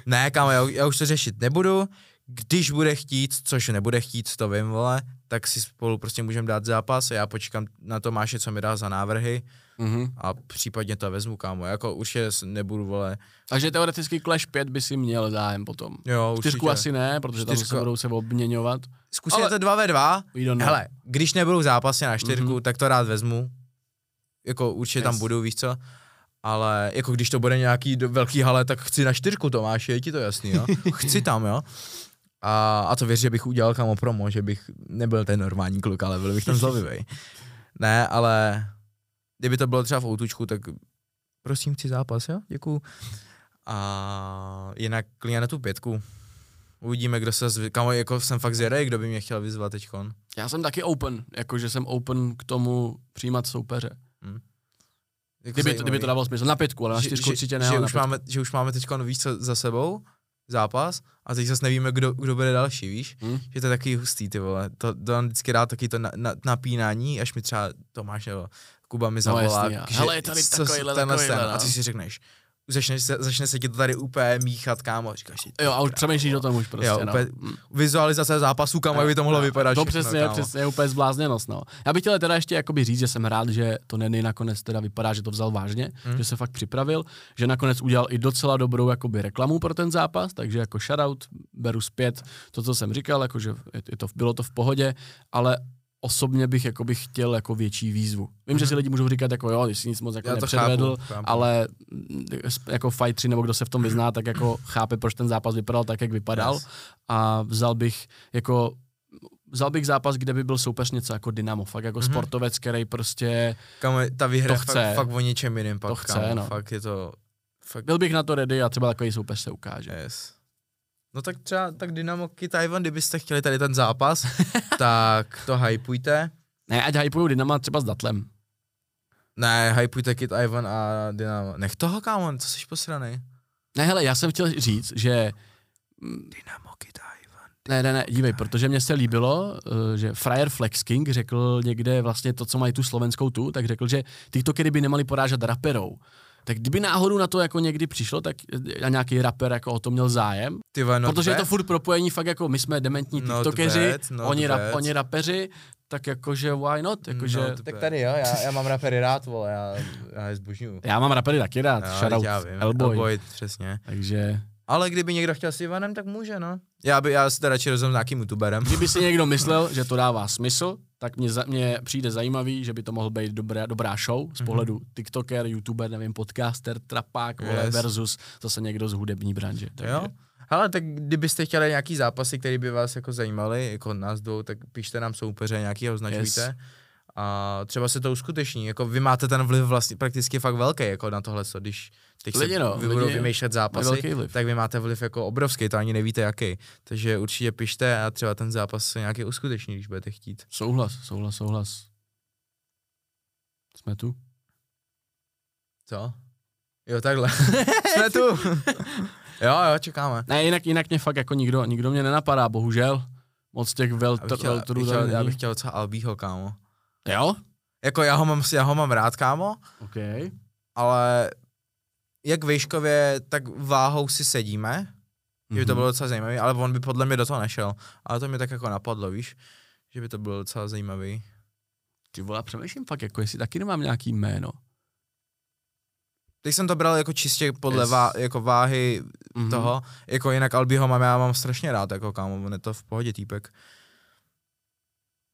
ne, kámo, já, já už to řešit nebudu, když bude chtít, což nebude chtít, to vím, vole, tak si spolu prostě můžeme dát zápas, já počkám na Tomáše, co mi dá za návrhy Mhm. a případně to vezmu, kámo, jako určitě s- nebudu, vole, Takže teoreticky Clash 5 by si měl zájem potom. jo, Čtyřku určitě. asi ne, protože tam Čtyřku- se budou se obměňovat. Zkusíme Ale- to dva ve dva. We don't know. Hele, když nebudou zápasy na čtyřku, Mhm. mm-hmm. tak to rád vezmu. Jako určitě yes. tam budu, víš co. Ale jako když to bude nějaký velký hale, tak chci na čtyřku, Tomáš, je ti to jasný, jo? chci tam, jo? A, a to věř, že bych udělal kamo promo, že bych nebyl ten normální kluk, ale byl bych ten zlobivý. ne, ale kdyby to bylo třeba v outučku, tak prosím, chci zápas, jo? Děkuju. A jinak klidně na tu pětku. Uvidíme, kdo se zv... Kamo, jako jsem fakt zvědavý, kdo by mě chtěl vyzvat teďkon. Já jsem taky open, jakože jsem open k tomu přijímat soupeře. Jako Kdyby, to, kdyby to dávalo smysl. Na pětku, ale na čtyřku určitě ne. že, už máme, že už máme teď víš co za sebou, zápas, a teď zase nevíme, kdo, kdo bude další, víš? Hm? Že to je takový hustý, ty vole. To, to nám vždycky dá taky to na, na, napínání, až mi třeba Tomáš nebo Kuba mi zavolá. jasný, já. že Hele, je tady co- takovýhle, tenhle takovýhle, ten, A no. ty si řekneš, začne se, začne se ti to tady úplně míchat, kámo, říkáš si, Jo, a už přemýšlíš o tom už prostě, Jo, no. úplně Hm. vizualizace zápasů, kam by to mohlo vypadat. To všechno, přesně, kámo. přesně, úplně zblázněnost, no. Já bych chtěl teda ještě jakoby říct, že jsem rád, že to Nenny nakonec teda vypadá, že to vzal vážně, Hmm. že se fakt připravil, že nakonec udělal i docela dobrou jakoby reklamu pro ten zápas, takže jako shoutout, beru zpět to, co jsem říkal, jakože je to, bylo to v pohodě, ale osobně bych jakoby chtěl jako větší výzvu. Vím, že si lidi můžou říkat jako jo, jsi nic moc jako Mhm. Já nepředvedl, chápu, chápu. ale mm, jako fightři nebo kdo se v tom vyzná, tak jako chápe, proč ten zápas vypadal tak, jak vypadal Yes. a vzal bych jako vzal bych zápas, kde by byl soupeř něco jako Dynamo, fakt jako Mhm. mm-hmm. sportovec, který prostě, Kámo, ta výhra To chce. fakt, fakt o něčem jiném pak, To chce, kámo, no. fakt je to, fakt byl bych na to ready a třeba takový soupeř se ukáže. Yes. No tak třeba tak Dynamo Kit Ivan, kdybyste chtěli tady ten zápas, tak to hypujte. Ne, ať hypujou Dynama třeba s Datlem. Ne, hypujte Kit Ivan a Dynamo. Nech toho, kámo, co jsi posranej? Ne, hele, já jsem chtěl říct, že Dynamo Kit Ivan. Ne, ne, ne, dívej, protože mně se líbilo, eh, že Fryer Flex King řekl někde vlastně to, co mají tu slovenskou tu, tak řekl, že TikTokery by nemali porážet raperou. Tak kdyby náhodou na to jako někdy přišlo, tak a nějaký rapper jako o to měl zájem, Ty vole, not protože je to bad. furt propojení fakt jako my jsme dementní Not tiktokeři, bad, not oni, rap, bad. oni rapeři, tak jakože why not, jakože... Not No, bad. tady jo, já, já mám rapery rád, vole, já, já je zbožňuju. já mám rapery taky rád, Jo, shoutout já vím, Elboy. Elboy, přesně. Takže Ale kdyby někdo chtěl s Ivanem, tak může, no. Já, by, já si teda radši rozhodnu s nějakým youtuberem. kdyby si někdo myslel, že to dává smysl, tak mě, za, mě přijde zajímavý, že by to mohl být dobrá, dobrá show Mhm. z pohledu TikToker, YouTuber, nevím, podcaster, trapák, vole, Yes. versus zase někdo z hudební branže. Takže Jo? Hele, tak kdybyste chtěli nějaký zápasy, které by vás jako zajímaly, jako nás dvou, tak pište nám soupeře nějaký a označujte. Yes. A třeba se to uskuteční, jako vy máte ten vliv vlastně prakticky fakt velký, jako na tohle, co když teď Lidi, se no, vy budou vymýšlet zápasy, tak vy máte vliv jako obrovský, to ani nevíte jaký. Takže určitě pište a třeba ten zápas se nějaký uskuteční, když budete chtít. Souhlas, souhlas, souhlas. Jsme tu? Co? Jo, takhle. Jsme tu. jo, jo, čekáme. Ne, jinak, jinak mě fakt jako nikdo, nikdo mě nenapadá, bohužel. Moc těch Já bych veltr, chtěl, veltrů tady chtěl, já bych chtěl docela Albího, kámo. Jo? Jako já ho mám, já ho mám rád, kámo, OK. ale jak výškově, tak váhou si sedíme, mm-hmm. že by to Mhm. bylo docela zajímavý, ale on by podle mě do toho nešel. Ale to mě tak jako napadlo, víš, že by to bylo docela zajímavý. Ty vole, přemýšlím fakt, jako jestli taky nemám nějaký jméno. Teď jsem to bral jako čistě podle Yes. vá, jako váhy Mhm. mm-hmm. toho, jako jinak Albiho mám, já mám strašně rád, jako kámo, on je to v pohodě týpek.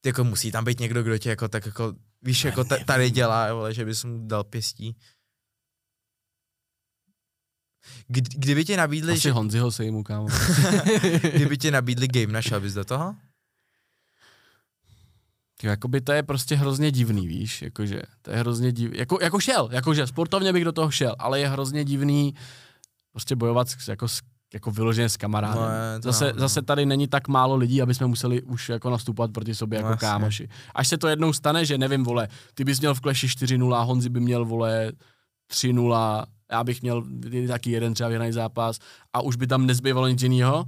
Jako musí tam být někdo, kdo tě jako tak jako, víš, jako ta- tady dělá, vole, že bys mu dal pěstí. Kdy, kdyby ti nabídli, Asi že, Honziho sejmu, kámo. kdyby ti nabídli game, našel bys do toho? Jakoby to je prostě hrozně divný, víš, jakože, to je hrozně divný, jako, jako šel, jakože sportovně bych do toho šel, ale je hrozně divný prostě bojovat s, jako, s, jako vyloženě s kamarádem. No, je zase, ano, no. zase tady není tak málo lidí, aby jsme museli už jako nastupovat proti sobě No, jako jasně. kámoši. Až se to jednou stane, že nevím, vole, ty bys měl v Clashi 4-0, Honzi by měl, vole, 3-0, já bych měl taky jeden třeba vyhraný zápas a už by tam nezbývalo nic jiného,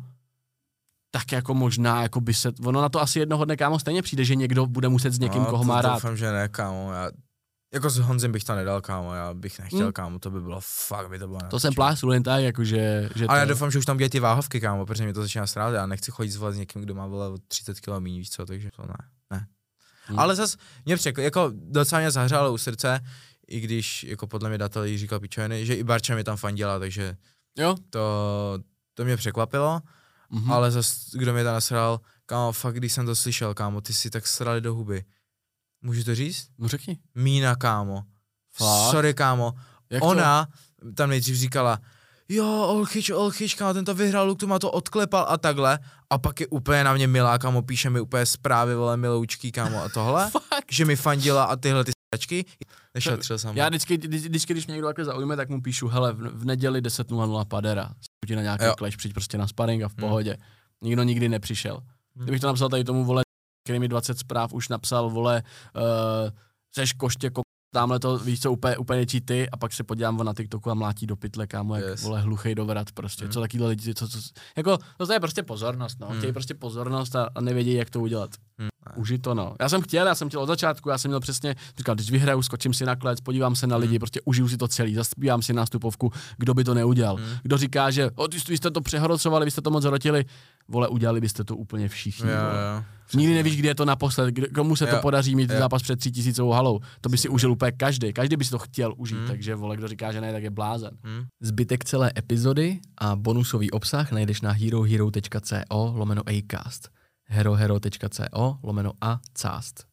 tak jako možná, jako by se, ono na to asi jednoho dne, kámo, stejně přijde, že někdo bude muset s někým, no, koho to má rád. Doufám, že ne, kámo, já, jako s Honzem bych to nedal, kámo, já bych nechtěl, Hmm. kámo, to by bylo, fakt by to bylo To jsem plácl jen tak, jakože, že Ale já to, doufám, že už tam dělají ty váhovky, kámo, protože mě to začíná strát. Já nechci chodit zvolat s někým, kdo má vole o 30 kg méně, víš co, takže to ne. ne. Hmm. Ale zas mě překl, jako docela mě zahřálo u srdce, i když jako podle mě jí říkal pičoviny, že i Barča mi tam fandila, takže jo, to, to mě překvapilo, mhm. hmm. ale zas, kdo mě tam nasral, kámo, fakt, když jsem to slyšel, kámo, ty si tak srali do huby. Můžu to říct? no řekni. Mína, kámo. Fakt? Sorry, kámo. Jak to? Ona tam nejdřív říkala, jo, Olchyč, Olchyč, kámo, ten to vyhrál, Luke to má to odklepal a takhle. A pak je úplně na mě milá, kámo, píše mi úplně zprávy, vole, miloučky, kámo, a tohle. Že mi fandila a tyhle ty s***čky. Nešetřil jsem. Já vždycky, vždy- vždycky, když mě někdo takhle zaujme, tak mu píšu, hele, v, v neděli 10.00 padera, ti na nějaký Jo. kleš, přijď prostě na sparring a v Hmm. pohodě. Nikdo nikdy nepřišel. Kdybych to napsal tady tomu, vole, který mi 20 zpráv už napsal, vole, uh, seš koště, ko- tamhle to, víš co, úplně, úplně ty a pak se podívám na TikToku a mlátí do pytle, kámo, jak Yes. vole hluchej do vrat prostě. Hmm. Co takovýhle lidi, co, co, jako, to je prostě pozornost, no. Hmm. Chtějí prostě pozornost a, a nevědí, jak to udělat. Hmm. Uži to, no. Já jsem chtěl, já jsem chtěl od začátku, já jsem měl přesně, říkal, když vyhraju, skočím si na klec, podívám se na lidi, Hmm. prostě užiju si to celý, zaspívám si nástupovku, kdo by to neudělal. Hmm. Kdo říká, že o, ty, vy jste to přehrocovali, vy jste to moc hrotili, vole, udělali byste to úplně všichni. Jo, jo. Nikdy nevíš, kdy je to naposled, kdy, komu se to Jo, podaří mít jo. zápas před tří tisícovou halou. To by si užil úplně každý. Každý by si to chtěl užít, Hmm. takže vole, kdo říká, že ne, tak je blázen. Hm. Zbytek celé epizody a bonusový obsah najdeš na herohero.co lomeno acast herohero.co lomeno a cast.